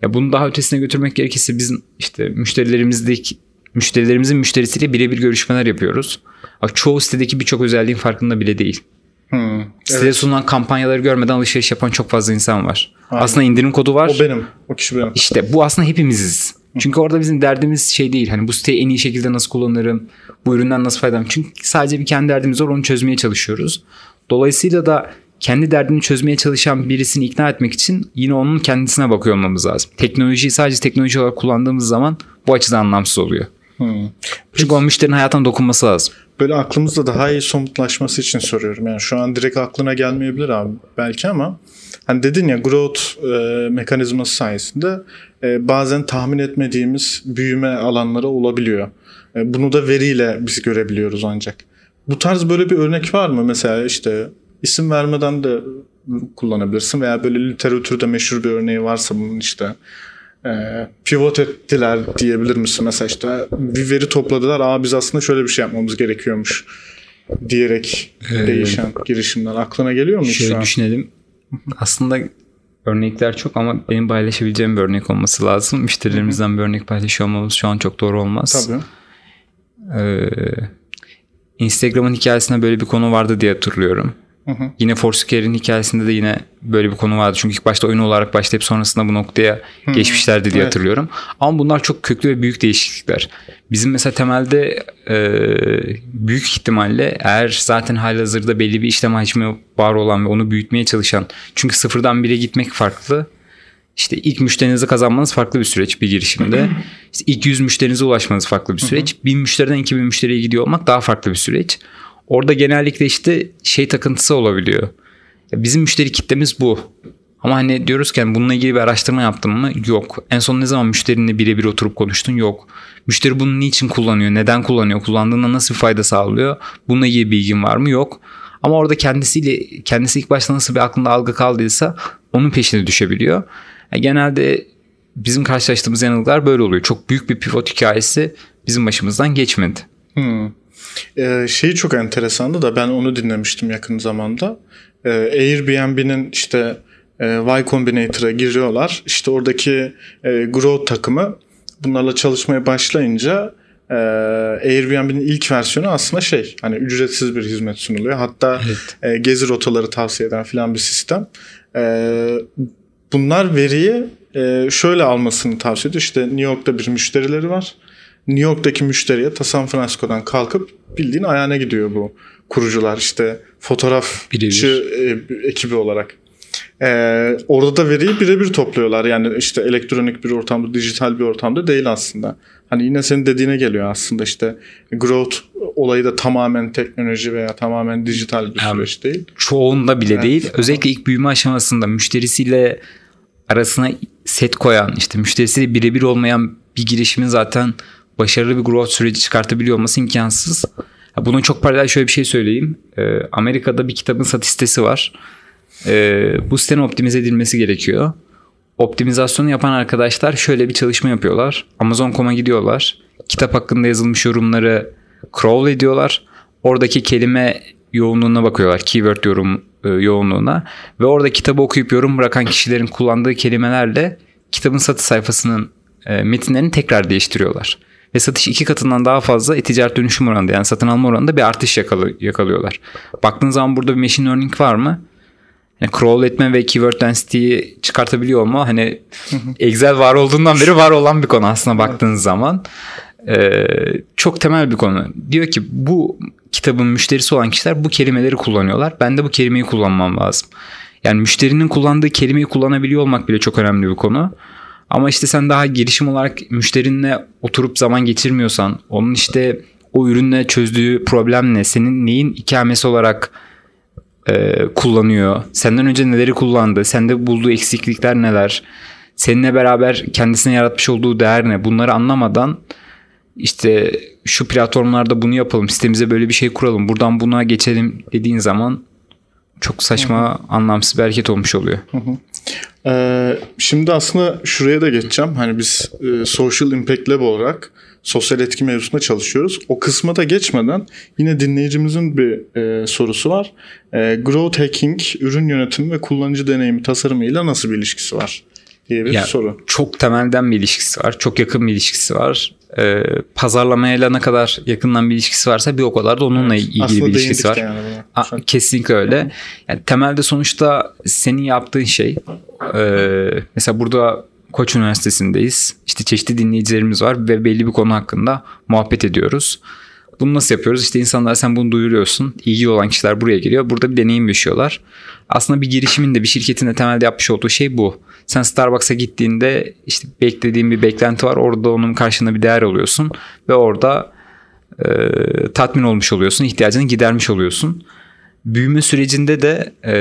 Ya bunu daha ötesine götürmek gerekirse biz işte müşterilerimizdeki müşterilerimizin müşterisiyle birebir görüşmeler yapıyoruz. Bak çoğu sitedeki birçok özelliğin farkında bile değil. Hmm. Sitede sunulan kampanyaları görmeden alışveriş yapan çok fazla insan var. Aslında indirim kodu var. O benim. O kişi benim. İşte bu aslında hepimiziz. Çünkü orada bizim derdimiz şey değil. Hani bu siteyi en iyi şekilde nasıl kullanırım? Bu üründen nasıl faydalanırım? Çünkü sadece bir kendi derdimiz var onu çözmeye çalışıyoruz. Dolayısıyla da kendi derdini çözmeye çalışan birisini ikna etmek için yine onun kendisine bakıyor olmamız lazım. Teknolojiyi sadece teknoloji olarak kullandığımız zaman bu açıdan anlamsız oluyor. Hmm. Çünkü o müşterinin hayatına dokunması lazım. Böyle aklımızda daha iyi somutlaşması için soruyorum. Yani şu an direkt aklına gelmeyebilir abi belki ama hani dedin ya growth e, mekanizması sayesinde e, bazen tahmin etmediğimiz büyüme alanları olabiliyor. E, bunu da veriyle biz görebiliyoruz ancak. Bu tarz böyle bir örnek var mı? Mesela işte isim vermeden de kullanabilirsin veya böyle literatürde meşhur bir örneği varsa bunun işte pivot ettiler diyebilir misin? Mesela işte bir veri topladılar. Aa biz aslında şöyle bir şey yapmamız gerekiyormuş diyerek Ee, değişen girişimler. Aklına geliyor mu hiç şu Şöyle an? düşünelim. Aslında örnekler çok ama benim paylaşabileceğim bir örnek olması lazım. Müşterilerimizden bir örnek paylaşıyor olmamız şu an çok doğru olmaz. Tabii. Ee, Instagram'ın hikayesinde böyle bir konu vardı diye hatırlıyorum. Hı hı. Yine Foursquare'in hikayesinde de yine böyle bir konu vardı. Çünkü ilk başta oyun olarak başlayıp sonrasında bu noktaya geçmişlerdi diye Evet. hatırlıyorum. Ama bunlar çok köklü ve büyük değişiklikler. Bizim mesela temelde e, büyük ihtimalle eğer zaten halihazırda belli bir işlem hacmi var olan ve onu büyütmeye çalışan. Çünkü sıfırdan bire gitmek farklı. İşte ilk müşterinizi kazanmanız farklı bir süreç bir girişimde. İşte ilk 100 müşterinize ulaşmanız farklı bir süreç. 1000 müşteriden 2000 müşteriye gidiyor olmak daha farklı bir süreç. Orada genellikle işte şey takıntısı olabiliyor. Bizim müşteri kitlemiz bu. Ama hani diyoruz ki hani bununla ilgili bir araştırma yaptın mı? Yok. En son ne zaman müşterinle birebir oturup konuştun? Yok. Müşteri bunu niçin kullanıyor? Neden kullanıyor? Kullandığında nasıl bir fayda sağlıyor? Bununla ilgili bilgin var mı? Yok. Ama orada kendisiyle kendisi ilk başta nasıl bir aklında algı kaldıysa onun peşine düşebiliyor. Yani genelde bizim karşılaştığımız yanılgılar böyle oluyor. Çok büyük bir pivot hikayesi bizim başımızdan geçmedi. Hmm. Ee, şeyi çok enteresandı da ben onu dinlemiştim yakın zamanda. Ee, Airbnb'nin işte e, Y Combinator'a giriyorlar. İşte oradaki e, Grow takımı bunlarla çalışmaya başlayınca e, Airbnb'nin ilk versiyonu aslında şey hani ücretsiz bir hizmet sunuluyor. Hatta e, gezi rotaları tavsiye eden filan bir sistem. E, bunlar veriyi e, şöyle almasını tavsiye ediyor. İşte New York'ta bir müşterileri var. New York'taki müşteriye ta San Francisco'dan kalkıp bildiğin ayağına gidiyor bu kurucular işte fotoğrafçı e, ekibi olarak. Ee, orada da veriyi birebir topluyorlar. Yani işte elektronik bir ortamda, dijital bir ortamda değil aslında. Hani yine senin dediğine geliyor aslında işte growth olayı da tamamen teknoloji veya tamamen dijital bir Yani süreç değil. Çoğunda bile Evet. değil. Özellikle ilk büyüme aşamasında müşterisiyle arasına set koyan, işte müşterisiyle birebir olmayan bir girişimin zaten başarılı bir growth süreci çıkartabiliyor olması imkansız. Bunun çok paralel şöyle bir şey söyleyeyim. Ee, Amerika'da bir kitabın satış sitesi var. Ee, bu sitenin optimize edilmesi gerekiyor. Optimizasyonu yapan arkadaşlar şöyle bir çalışma yapıyorlar. Amazon.com'a gidiyorlar. Kitap hakkında yazılmış yorumları crawl ediyorlar. Oradaki kelime yoğunluğuna bakıyorlar. Keyword yorum e, yoğunluğuna. Ve orada kitabı okuyup yorum bırakan kişilerin kullandığı kelimelerle kitabın satış sayfasının e, metinlerini tekrar değiştiriyorlar. Ve satış iki katından daha fazla e-ticaret dönüşüm oranında yani satın alma oranında bir artış yakalı, yakalıyorlar. Baktığın zaman burada bir machine learning var mı? Yani crawl etme ve keyword density'yi çıkartabiliyor olma hani Excel var olduğundan beri var olan bir konu aslında baktığınız zaman. Ee, çok temel bir konu. Diyor ki bu kitabın müşterisi olan kişiler bu kelimeleri kullanıyorlar. Ben de bu kelimeyi kullanmam lazım. Yani müşterinin kullandığı kelimeyi kullanabiliyor olmak bile çok önemli bir konu. Ama işte sen daha girişim olarak müşterinle oturup zaman geçirmiyorsan, onun işte o ürünle çözdüğü problem ne, senin neyin ikamesi olarak e, kullanıyor, senden önce neleri kullandı, sende bulduğu eksiklikler neler, seninle beraber kendisine yaratmış olduğu değer ne? Bunları anlamadan işte şu platformlarda bunu yapalım, sitemize böyle bir şey kuralım, buradan buna geçelim dediğin zaman çok saçma, anlamsız bir hareket olmuş oluyor. Ee, şimdi aslında şuraya da geçeceğim. Hani biz e, Social Impact Lab olarak sosyal etki mevzusunda çalışıyoruz. O kısma da geçmeden yine dinleyicimizin bir e, sorusu var. E, growth hacking, ürün yönetimi ve kullanıcı deneyimi tasarımıyla nasıl bir ilişkisi var diye bir Ya, soru. Çok temelden bir ilişkisi var. Çok yakın bir ilişkisi var. Ee, pazarlamayla ne kadar yakından bir ilişkisi varsa bir o kadar da onunla ilgili Aslında bir ilişkisi var. yani. A- kesinlikle öyle. Yani temelde sonuçta senin yaptığın şey e, mesela burada Koç Üniversitesi'ndeyiz. İşte çeşitli dinleyicilerimiz var ve belli bir konu hakkında muhabbet ediyoruz. Bunu nasıl yapıyoruz? İşte insanlar sen bunu duyuruyorsun. İlgili olan kişiler buraya geliyor. Burada bir deneyim yaşıyorlar. Aslında bir girişimin de bir şirketin de temelde yapmış olduğu şey bu. Sen Starbucks'a gittiğinde işte beklediğin bir beklenti var. Orada onun karşında bir değer oluyorsun. Ve orada e, tatmin olmuş oluyorsun. ihtiyacını gidermiş oluyorsun. Büyüme sürecinde de e,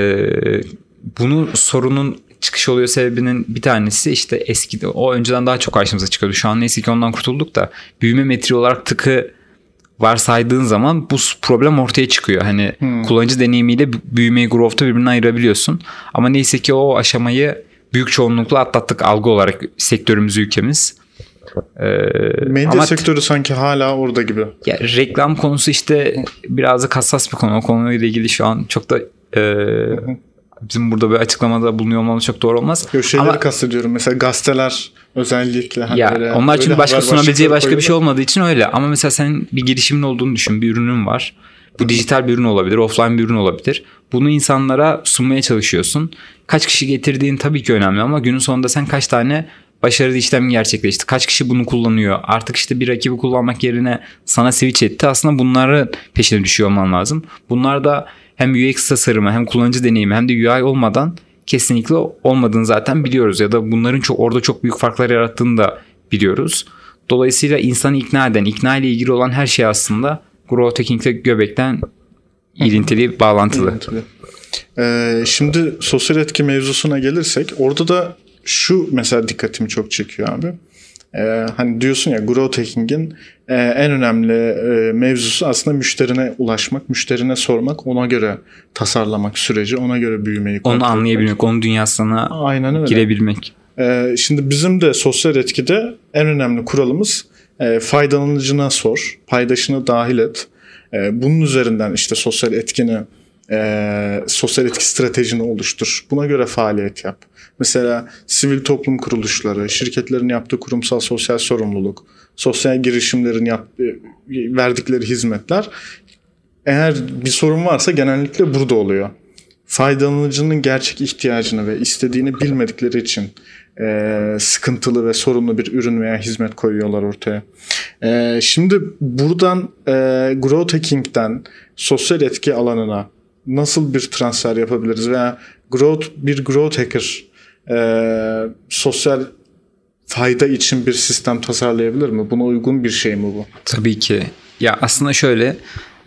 bunu sorunun çıkış oluyor sebebinin bir tanesi işte eski o önceden daha çok karşımıza çıkıyordu. Şu an neyse ki ondan kurtulduk da büyüme metriği olarak tıkı varsaydığın zaman bu problem ortaya çıkıyor. Hani kullanıcı deneyimiyle büyümeyi growth'u birbirine ayırabiliyorsun. Ama neyse ki o aşamayı büyük çoğunlukla atlattık algı olarak sektörümüz ülkemiz. Ee, Medya ama sektörü sanki hala orada gibi. Ya, reklam konusu işte biraz da hassas bir konu. O konuyla ilgili şu an çok da e, bizim burada bir açıklamada bulunuyor olmamız çok doğru olmaz. Yo, şeyleri Ama, kastediyorum. Mesela gazeteler özellikle. Hani ya, böyle, onlar çünkü başka sunabileceği başka bir şey olmadığı için öyle. Ama mesela senin bir girişimin olduğunu düşün. Bir ürünün var. Bu dijital bir ürün olabilir, offline bir ürün olabilir. Bunu insanlara sunmaya çalışıyorsun. Kaç kişi getirdiğin tabii ki önemli ama günün sonunda sen kaç tane başarılı işlem gerçekleşti. Kaç kişi bunu kullanıyor? Artık işte bir rakibi kullanmak yerine sana switch etti. Aslında bunları peşine düşüyor olman lazım. Bunlar da hem UX tasarımı hem kullanıcı deneyimi hem de UI olmadan kesinlikle olmadığını zaten biliyoruz. Ya da bunların çok orada çok büyük farklar yarattığını da biliyoruz. Dolayısıyla insanı ikna eden, ikna ile ilgili olan her şey aslında growth hacking ile göbekten ilintili, bağlantılı. İlintili. Ee, şimdi sosyal etki mevzusuna gelirsek orada da şu mesela dikkatimi çok çekiyor abi. Ee, hani diyorsun ya growth hacking'in e, en önemli e, mevzusu aslında müşterine ulaşmak, müşterine sormak, ona göre tasarlamak süreci, ona göre büyümeyi Onu anlayabilmek, onun dünyasına Aynen öyle. girebilmek. Ee, şimdi bizim de sosyal etkide en önemli kuralımız e, faydalanıcına sor, paydaşını dahil et. E, bunun üzerinden işte sosyal etkini e, sosyal etki stratejini oluştur. Buna göre faaliyet yap. Mesela sivil toplum kuruluşları, şirketlerin yaptığı kurumsal sosyal sorumluluk, sosyal girişimlerin yaptığı, verdikleri hizmetler eğer bir sorun varsa genellikle burada oluyor. Faydalanıcının gerçek ihtiyacını ve istediğini bilmedikleri için e, sıkıntılı ve sorunlu bir ürün veya hizmet koyuyorlar ortaya. E, şimdi buradan e, growth hacking'den sosyal etki alanına nasıl bir transfer yapabiliriz veya growth bir growth hacker e, sosyal fayda için bir sistem tasarlayabilir mi? Buna uygun bir şey mi bu? Tabii ki. Ya aslında şöyle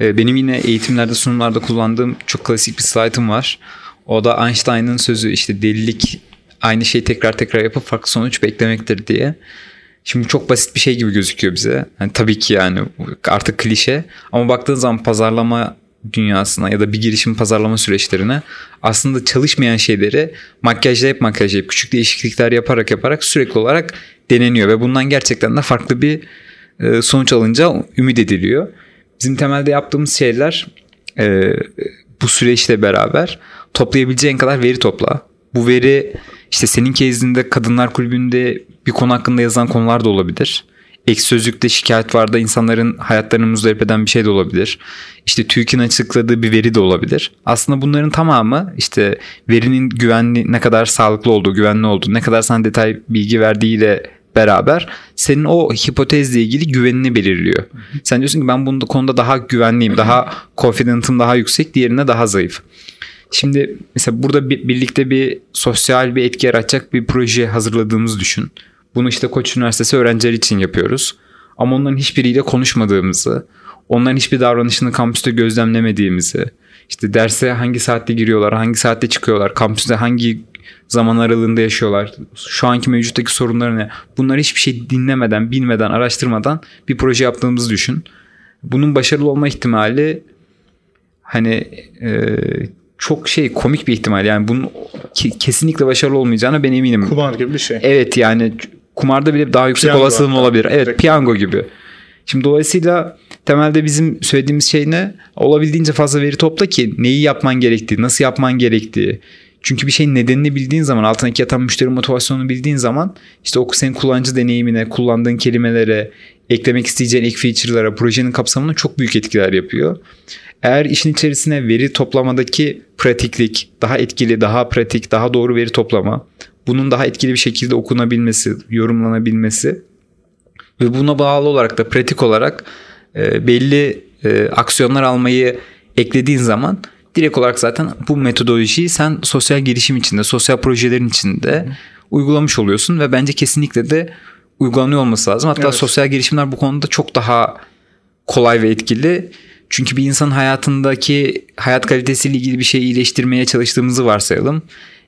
e, benim yine eğitimlerde sunumlarda kullandığım çok klasik bir slaytım var. O da Einstein'ın sözü işte delilik aynı şeyi tekrar tekrar yapıp farklı sonuç beklemektir diye. Şimdi çok basit bir şey gibi gözüküyor bize. Yani tabii ki yani artık klişe ama baktığın zaman pazarlama dünyasına ya da bir girişim pazarlama süreçlerine aslında çalışmayan şeyleri makyajlayıp makyajlayıp küçük değişiklikler yaparak yaparak sürekli olarak deneniyor ve bundan gerçekten de farklı bir e, sonuç alınca ümit ediliyor. Bizim temelde yaptığımız şeyler e, bu süreçle beraber toplayabileceğin kadar veri topla. Bu veri işte senin kezinde kadınlar kulübünde bir konu hakkında yazılan konular da olabilir. Ek sözlükte şikayet var da insanların hayatlarını muzdarip eden bir şey de olabilir. İşte TÜİK'in açıkladığı bir veri de olabilir. Aslında bunların tamamı işte verinin güvenli ne kadar sağlıklı olduğu, güvenli olduğu, ne kadar sana detay bilgi verdiğiyle beraber senin o hipotezle ilgili güvenini belirliyor. Sen diyorsun ki ben bunda konuda daha güvenliyim, daha confident'ım daha yüksek, diğerine daha zayıf. Şimdi mesela burada bir, birlikte bir sosyal bir etki yaratacak bir proje hazırladığımızı düşün. Bunu işte Koç Üniversitesi öğrencileri için yapıyoruz. Ama onların hiçbiriyle konuşmadığımızı, onların hiçbir davranışını kampüste gözlemlemediğimizi, işte derse hangi saatte giriyorlar, hangi saatte çıkıyorlar, kampüste hangi zaman aralığında yaşıyorlar, şu anki mevcuttaki sorunları ne, bunları hiçbir şey dinlemeden, bilmeden, araştırmadan bir proje yaptığımızı düşün. Bunun başarılı olma ihtimali hani e, çok şey komik bir ihtimal yani bunun kesinlikle başarılı olmayacağına ben eminim. Kumar gibi bir şey. Evet yani kumarda bile daha yüksek piyango olasılığın olabilir. Evet piyango gibi. Şimdi dolayısıyla temelde bizim söylediğimiz şey ne? Olabildiğince fazla veri topla ki neyi yapman gerektiği, nasıl yapman gerektiği. Çünkü bir şeyin nedenini bildiğin zaman, altındaki yatan müşteri motivasyonunu bildiğin zaman işte o senin kullanıcı deneyimine, kullandığın kelimelere, eklemek isteyeceğin ek feature'lara, projenin kapsamına çok büyük etkiler yapıyor. Eğer işin içerisine veri toplamadaki pratiklik, daha etkili, daha pratik, daha doğru veri toplama, bunun daha etkili bir şekilde okunabilmesi, yorumlanabilmesi ve buna bağlı olarak da pratik olarak e, belli e, aksiyonlar almayı eklediğin zaman direkt olarak zaten bu metodolojiyi sen sosyal girişim içinde, sosyal projelerin içinde uygulamış oluyorsun ve bence kesinlikle de uygulanıyor olması lazım. Hatta evet. sosyal girişimler bu konuda çok daha kolay ve etkili. Çünkü bir insanın hayatındaki hayat kalitesiyle ilgili bir şeyi iyileştirmeye çalıştığımızı varsayalım.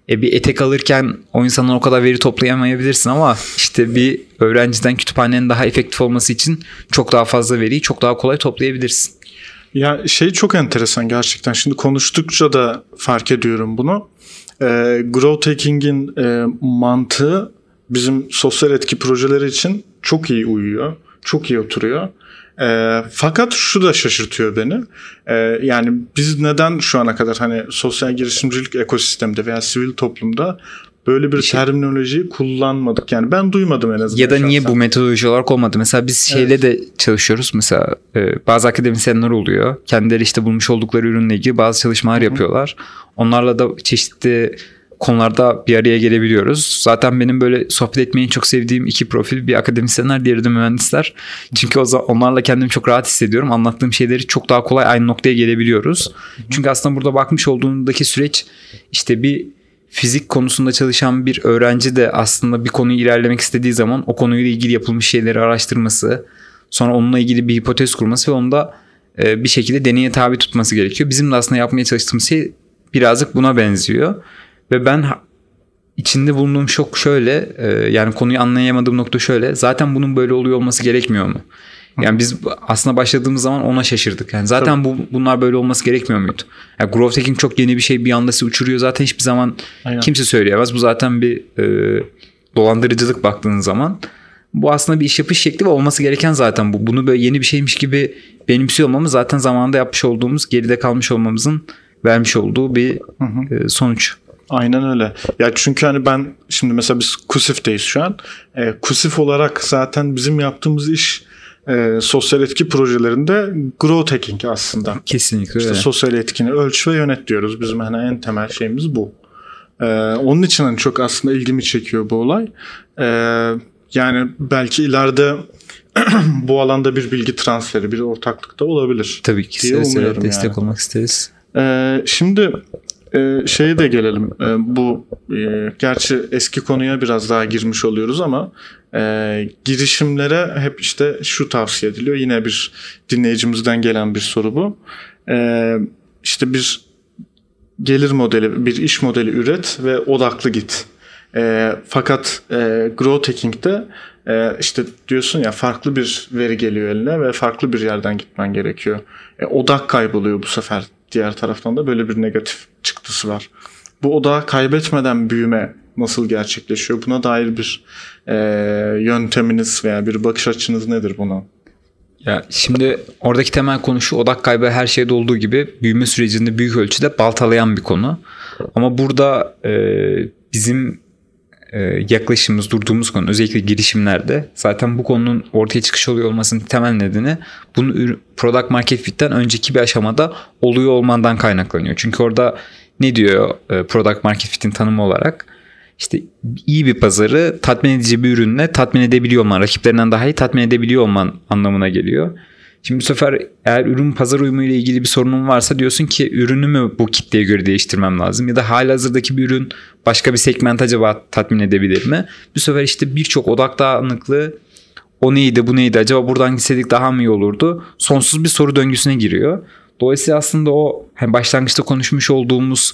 E bir etek alırken o insandan o kadar veri toplayamayabilirsin ama işte bir öğrenciden kütüphanenin daha efektif olması için çok daha fazla veriyi çok daha kolay toplayabilirsin. Ya şey çok enteresan gerçekten. Şimdi konuştukça da fark ediyorum bunu. e, growth hacking'in e, mantığı bizim sosyal etki projeleri için çok iyi uyuyor. Çok iyi oturuyor. E, fakat şu da şaşırtıyor beni. E, yani biz neden şu ana kadar hani sosyal girişimcilik ekosistemde veya sivil toplumda böyle bir şey, terminolojiyi kullanmadık. Yani ben duymadım en azından. Ya da niye bu metodoloji olarak olmadı? Mesela biz şeyle evet. de çalışıyoruz. Mesela e, bazı akademisyenler oluyor. Kendileri işte bulmuş oldukları ürünle ilgili bazı çalışmalar Hı-hı. yapıyorlar. Onlarla da çeşitli konularda bir araya gelebiliyoruz. Zaten benim böyle sohbet etmeyi çok sevdiğim iki profil bir akademisyenler diğeri de mühendisler. Çünkü o zaman onlarla kendimi çok rahat hissediyorum. Anlattığım şeyleri çok daha kolay aynı noktaya gelebiliyoruz. Çünkü aslında burada bakmış olduğundaki süreç işte bir fizik konusunda çalışan bir öğrenci de aslında bir konuyu ilerlemek istediği zaman o konuyla ilgili yapılmış şeyleri araştırması, sonra onunla ilgili bir hipotez kurması ve onu da e, bir şekilde deneye tabi tutması gerekiyor. Bizim de aslında yapmaya çalıştığımız şey birazcık buna benziyor. Ve ben içinde bulunduğum şok şöyle e, yani konuyu anlayamadığım nokta şöyle zaten bunun böyle oluyor olması gerekmiyor mu? Yani biz aslında başladığımız zaman ona şaşırdık. Yani zaten bu bunlar böyle olması gerekmiyor muydu? Yani growth hacking çok yeni bir şey bir anda sizi uçuruyor. Zaten hiçbir zaman Aynen. kimse söyleyemez. Bu zaten bir e, dolandırıcılık baktığınız zaman. Bu aslında bir iş yapış şekli ve olması gereken zaten bu. Bunu böyle yeni bir şeymiş gibi benimsiyor olmamız zaten zamanında yapmış olduğumuz geride kalmış olmamızın vermiş olduğu bir hı hı. E, sonuç. Aynen öyle. Ya çünkü hani ben şimdi mesela biz Kusif'teyiz şu an. E, Kusif olarak zaten bizim yaptığımız iş e, sosyal etki projelerinde growth hacking aslında. Kesinlikle işte öyle. Sosyal etkini ölç ve yönet diyoruz. Bizim hani en temel şeyimiz bu. E, onun için hani çok aslında ilgimi çekiyor bu olay. E, yani belki ileride bu alanda bir bilgi transferi, bir ortaklık da olabilir. Tabii ki seve seve destek yani. olmak isteriz. Ee, şimdi e, şeye de gelelim. E, bu e, gerçi eski konuya biraz daha girmiş oluyoruz ama e, girişimlere hep işte şu tavsiye ediliyor. Yine bir dinleyicimizden gelen bir soru bu. E, işte bir gelir modeli, bir iş modeli üret ve odaklı git. E, fakat e, growth hacking'de e, işte diyorsun ya farklı bir veri geliyor eline ve farklı bir yerden gitmen gerekiyor. E, odak kayboluyor bu sefer diğer taraftan da böyle bir negatif çıktısı var. Bu odağı kaybetmeden büyüme nasıl gerçekleşiyor? Buna dair bir e, yönteminiz veya bir bakış açınız nedir buna? Ya şimdi oradaki temel konu şu odak kaybı her şeyde olduğu gibi büyüme sürecinde büyük ölçüde baltalayan bir konu. Ama burada e, bizim yaklaşımımız, durduğumuz konu özellikle girişimlerde zaten bu konunun ortaya çıkış oluyor olmasının temel nedeni bunun product market fit'ten önceki bir aşamada oluyor olmandan kaynaklanıyor. Çünkü orada ne diyor e, product market fit'in tanımı olarak? İşte iyi bir pazarı tatmin edici bir ürünle tatmin edebiliyor olman, rakiplerinden daha iyi tatmin edebiliyor olman anlamına geliyor. Şimdi bu sefer eğer ürün pazar uyumu ile ilgili bir sorunun varsa diyorsun ki ürünü mü bu kitleye göre değiştirmem lazım ya da hala hazırdaki bir ürün başka bir segment acaba tatmin edebilir mi? Bu sefer işte birçok odak dağınıklığı o neydi bu neydi acaba buradan gitseydik daha mı iyi olurdu? Sonsuz bir soru döngüsüne giriyor. Dolayısıyla aslında o hani başlangıçta konuşmuş olduğumuz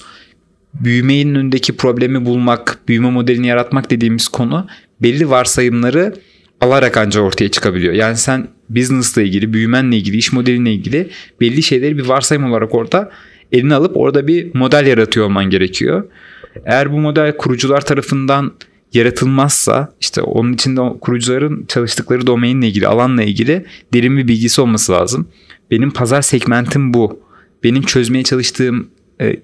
büyümenin önündeki problemi bulmak, büyüme modelini yaratmak dediğimiz konu belli varsayımları alarak ancak ortaya çıkabiliyor. Yani sen business'la ilgili, büyümenle ilgili, iş modelinle ilgili belli şeyleri bir varsayım olarak orada eline alıp orada bir model yaratıyor olman gerekiyor. Eğer bu model kurucular tarafından yaratılmazsa işte onun içinde kurucuların çalıştıkları domainle ilgili, alanla ilgili derin bir bilgisi olması lazım. Benim pazar segmentim bu. Benim çözmeye çalıştığım e,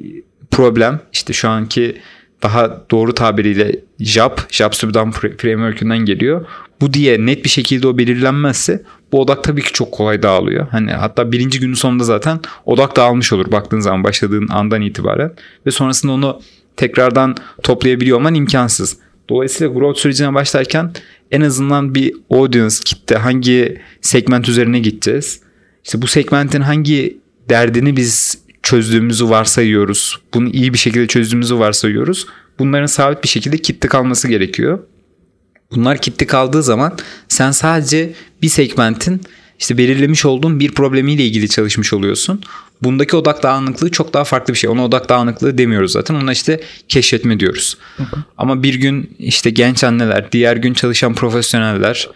problem işte şu anki daha doğru tabiriyle JAP, JAP Subdan Framework'ünden geliyor. Bu diye net bir şekilde o belirlenmezse bu odak tabii ki çok kolay dağılıyor. Hani hatta birinci günün sonunda zaten odak dağılmış olur baktığın zaman başladığın andan itibaren ve sonrasında onu tekrardan toplayabiliyor olman imkansız. Dolayısıyla growth sürecine başlarken en azından bir audience kitle hangi segment üzerine gideceğiz? İşte bu segmentin hangi derdini biz çözdüğümüzü varsayıyoruz. Bunu iyi bir şekilde çözdüğümüzü varsayıyoruz. Bunların sabit bir şekilde kitle kalması gerekiyor. Bunlar kitle kaldığı zaman sen sadece bir segmentin işte belirlemiş olduğun bir problemiyle ilgili çalışmış oluyorsun. Bundaki odak dağınıklığı çok daha farklı bir şey. Ona odak dağınıklığı demiyoruz zaten. Ona işte keşfetme diyoruz. Hı hı. Ama bir gün işte genç anneler, diğer gün çalışan profesyoneller,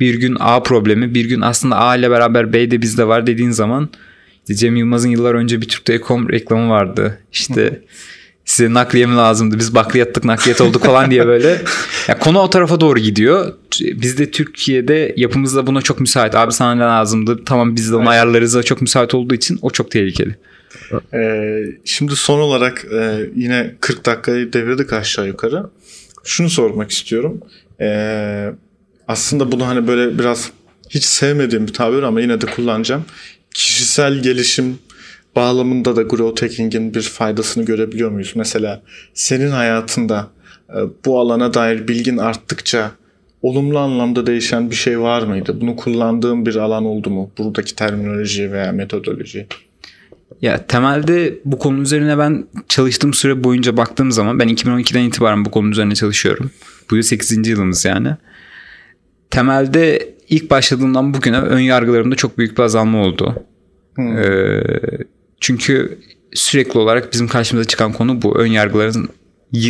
bir gün A problemi, bir gün aslında A ile beraber B de bizde var dediğin zaman Cem Yılmaz'ın yıllar önce bir Türk Telekom reklamı vardı. İşte size nakliye mi lazımdı biz bakliyattık nakliyat olduk falan diye böyle. Ya konu o tarafa doğru gidiyor. Biz de Türkiye'de yapımız da buna çok müsait. Abi sana ne lazımdı? Tamam biz de onu evet. ayarlarız da çok müsait olduğu için o çok tehlikeli. Ee, şimdi son olarak e, yine 40 dakikayı devirdik aşağı yukarı. Şunu sormak istiyorum. Ee, aslında bunu hani böyle biraz hiç sevmediğim bir tabir ama yine de kullanacağım. Kişisel gelişim bağlamında da growth hacking'in bir faydasını görebiliyor muyuz? Mesela senin hayatında e, bu alana dair bilgin arttıkça olumlu anlamda değişen bir şey var mıydı? Bunu kullandığın bir alan oldu mu? Buradaki terminoloji veya metodoloji. Ya temelde bu konu üzerine ben çalıştığım süre boyunca baktığım zaman ben 2012'den itibaren bu konu üzerine çalışıyorum. Bu yıl 8. yılımız yani. Temelde ilk başladığımdan bugüne ön yargılarımda çok büyük bir azalma oldu. Hmm. Ee, çünkü sürekli olarak bizim karşımıza çıkan konu bu. Ön yargıların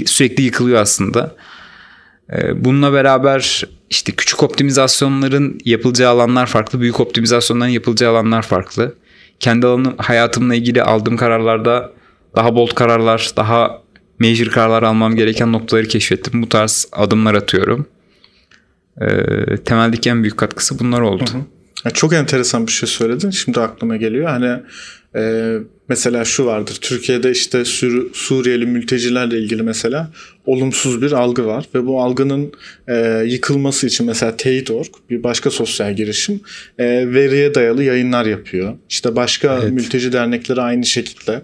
sürekli yıkılıyor aslında. Ee, bununla beraber işte küçük optimizasyonların yapılacağı alanlar farklı, büyük optimizasyonların yapılacağı alanlar farklı. Kendi alanım, hayatımla ilgili aldığım kararlarda daha bold kararlar, daha major kararlar almam gereken noktaları keşfettim. Bu tarz adımlar atıyorum. Ee, temeldeki en büyük katkısı bunlar oldu. Hı hı. Çok enteresan bir şey söyledin. Şimdi aklıma geliyor. Hani e, mesela şu vardır. Türkiye'de işte Sur Suriyeli mültecilerle ilgili mesela olumsuz bir algı var ve bu algının e, yıkılması için mesela Teyit.org bir başka sosyal girişim e, veriye dayalı yayınlar yapıyor. İşte başka evet. mülteci dernekleri aynı şekilde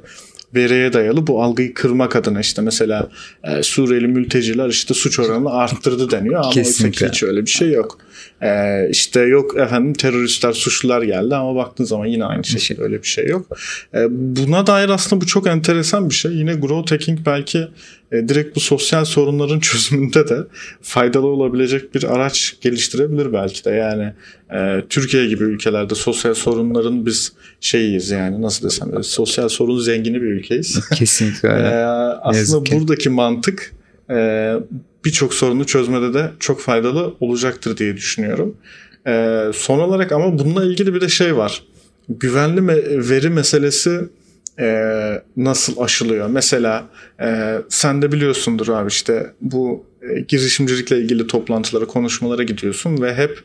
veriye dayalı bu algıyı kırmak adına işte mesela e, Suriyeli mülteciler işte suç oranını arttırdı deniyor ama Kesinlikle. hiç öyle bir şey yok. Ee, işte yok efendim teröristler, suçlular geldi ama baktığın zaman yine aynı şey. şey. Öyle bir şey yok. Ee, buna dair aslında bu çok enteresan bir şey. Yine growth hacking belki e, direkt bu sosyal sorunların çözümünde de faydalı olabilecek bir araç geliştirebilir belki de. Yani e, Türkiye gibi ülkelerde sosyal sorunların biz şeyiyiz yani nasıl desem böyle, sosyal sorun zengini bir ülkeyiz. Kesinlikle e, aslında buradaki mantık e, birçok sorunu çözmede de çok faydalı olacaktır diye düşünüyorum. E, son olarak ama bununla ilgili bir de şey var. Güvenli me- veri meselesi e, nasıl aşılıyor? Mesela e, sen de biliyorsundur abi işte bu e, girişimcilikle ilgili toplantılara, konuşmalara gidiyorsun ve hep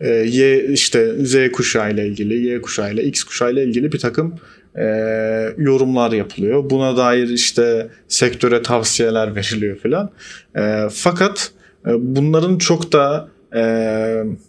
e, Y işte Z kuşağı ile ilgili, Y kuşağı ile X kuşağı ile ilgili bir takım e, yorumlar yapılıyor. Buna dair işte sektöre tavsiyeler veriliyor filan. E, fakat e, bunların çok da e,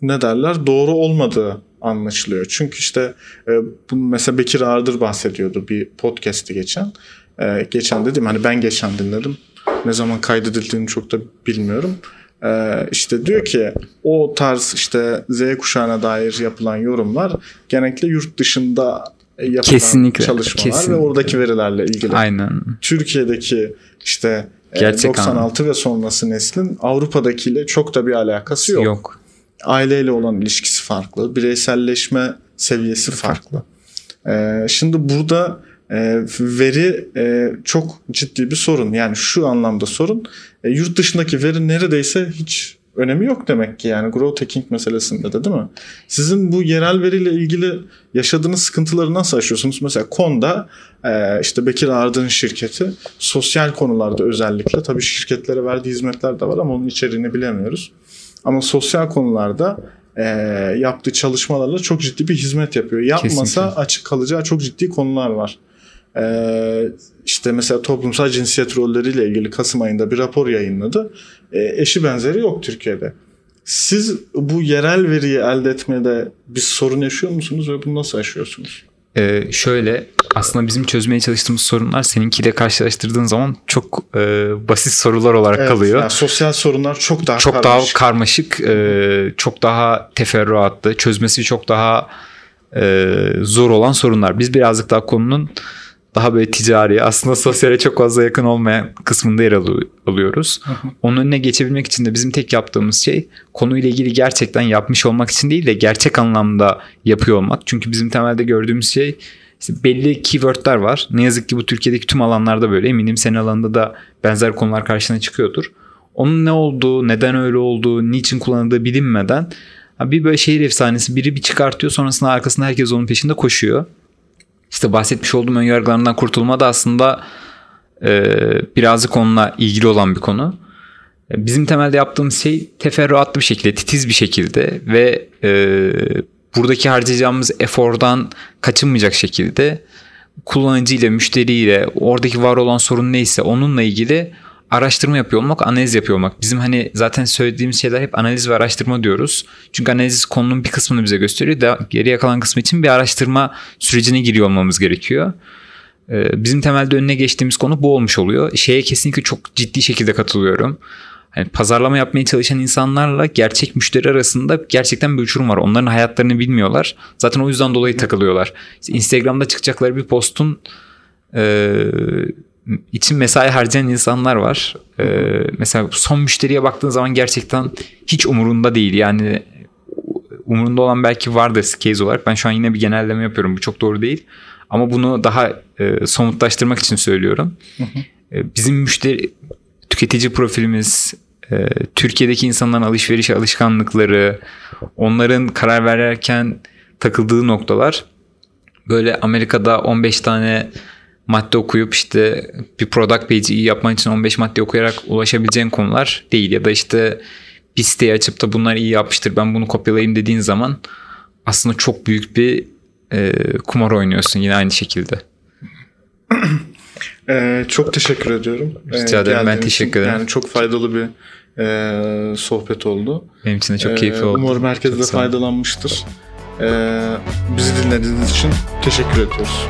ne derler doğru olmadığı anlaşılıyor. Çünkü işte e, bu mesela Bekir Ardır bahsediyordu bir podcast'i geçen. E, geçen dedim hani ben geçen dinledim. Ne zaman kaydedildiğini çok da bilmiyorum. E, işte diyor ki o tarz işte Z kuşağına dair yapılan yorumlar genellikle yurt dışında yapılan kesinlikle, çalışmalar kesinlikle. ve oradaki verilerle ilgili. Aynen. Türkiye'deki işte e, Gerçek 96 anladım. ve sonrası neslin Avrupa'dakiyle çok da bir alakası yok. Yok. Aileyle olan ilişkisi farklı, bireyselleşme seviyesi farklı. Ee, şimdi burada e, veri e, çok ciddi bir sorun. Yani şu anlamda sorun. E, yurt dışındaki veri neredeyse hiç önemi yok demek ki yani growth hacking meselesinde de değil mi? Sizin bu yerel veriyle ilgili yaşadığınız sıkıntıları nasıl aşıyorsunuz? Mesela Konda e, işte Bekir Ardın şirketi sosyal konularda özellikle tabii şirketlere verdiği hizmetler de var ama onun içeriğini bilemiyoruz. Ama sosyal konularda e, yaptığı çalışmalarla çok ciddi bir hizmet yapıyor. Yapmasa Kesinlikle. açık kalacağı çok ciddi konular var. Ee, işte mesela toplumsal cinsiyet rolleriyle ilgili Kasım ayında bir rapor yayınladı. Ee, eşi benzeri yok Türkiye'de. Siz bu yerel veriyi elde etmede bir sorun yaşıyor musunuz ve bunu nasıl aşıyorsunuz? Ee, şöyle aslında bizim çözmeye çalıştığımız sorunlar seninkiyle karşılaştırdığın zaman çok e, basit sorular olarak evet, kalıyor. Yani sosyal sorunlar çok daha çok karmaşık. daha karmaşık, e, çok daha teferruatlı, çözmesi çok daha e, zor olan sorunlar. Biz birazcık daha konunun daha böyle ticari aslında sosyale çok fazla yakın olmayan kısmında yer alıyoruz. Onun önüne geçebilmek için de bizim tek yaptığımız şey konuyla ilgili gerçekten yapmış olmak için değil de gerçek anlamda yapıyor olmak. Çünkü bizim temelde gördüğümüz şey işte belli keywordler var. Ne yazık ki bu Türkiye'deki tüm alanlarda böyle. Eminim senin alanında da benzer konular karşına çıkıyordur. Onun ne olduğu, neden öyle olduğu, niçin kullanıldığı bilinmeden bir böyle şehir efsanesi biri bir çıkartıyor sonrasında arkasında herkes onun peşinde koşuyor işte bahsetmiş olduğum ön yargılarından kurtulma da aslında e, birazcık onunla ilgili olan bir konu. E, bizim temelde yaptığımız şey teferruatlı bir şekilde, titiz bir şekilde ve e, buradaki harcayacağımız efordan kaçınmayacak şekilde kullanıcıyla, müşteriyle, oradaki var olan sorun neyse onunla ilgili araştırma yapıyor olmak, analiz yapıyor olmak. Bizim hani zaten söylediğimiz şeyler hep analiz ve araştırma diyoruz. Çünkü analiz konunun bir kısmını bize gösteriyor. Da geriye kalan kısmı için bir araştırma sürecine giriyor olmamız gerekiyor. Ee, bizim temelde önüne geçtiğimiz konu bu olmuş oluyor. Şeye kesinlikle çok ciddi şekilde katılıyorum. Yani pazarlama yapmaya çalışan insanlarla gerçek müşteri arasında gerçekten bir uçurum var. Onların hayatlarını bilmiyorlar. Zaten o yüzden dolayı takılıyorlar. İşte Instagram'da çıkacakları bir postun e, için mesai harcayan insanlar var. E, mesela son müşteriye baktığın zaman gerçekten hiç umurunda değil. Yani umurunda olan belki vardır case olarak. Ben şu an yine bir genelleme yapıyorum. Bu çok doğru değil. Ama bunu daha e, somutlaştırmak için söylüyorum. Hı hı. E, bizim müşteri tüketici profilimiz, e, Türkiye'deki insanların alışveriş alışkanlıkları, onların karar verirken takıldığı noktalar böyle Amerika'da 15 tane madde okuyup işte bir product page'i iyi yapman için 15 madde okuyarak ulaşabileceğin konular değil ya da işte bir siteyi açıp da bunlar iyi yapmıştır ben bunu kopyalayayım dediğin zaman aslında çok büyük bir e, kumar oynuyorsun yine aynı şekilde. Ee, çok teşekkür ediyorum. Rica ederim ben teşekkür ederim. Yani çok faydalı bir e, sohbet oldu. Benim için de çok keyifli ee, oldu. Umarım herkes de faydalanmıştır. Ee, bizi dinlediğiniz için teşekkür ediyoruz.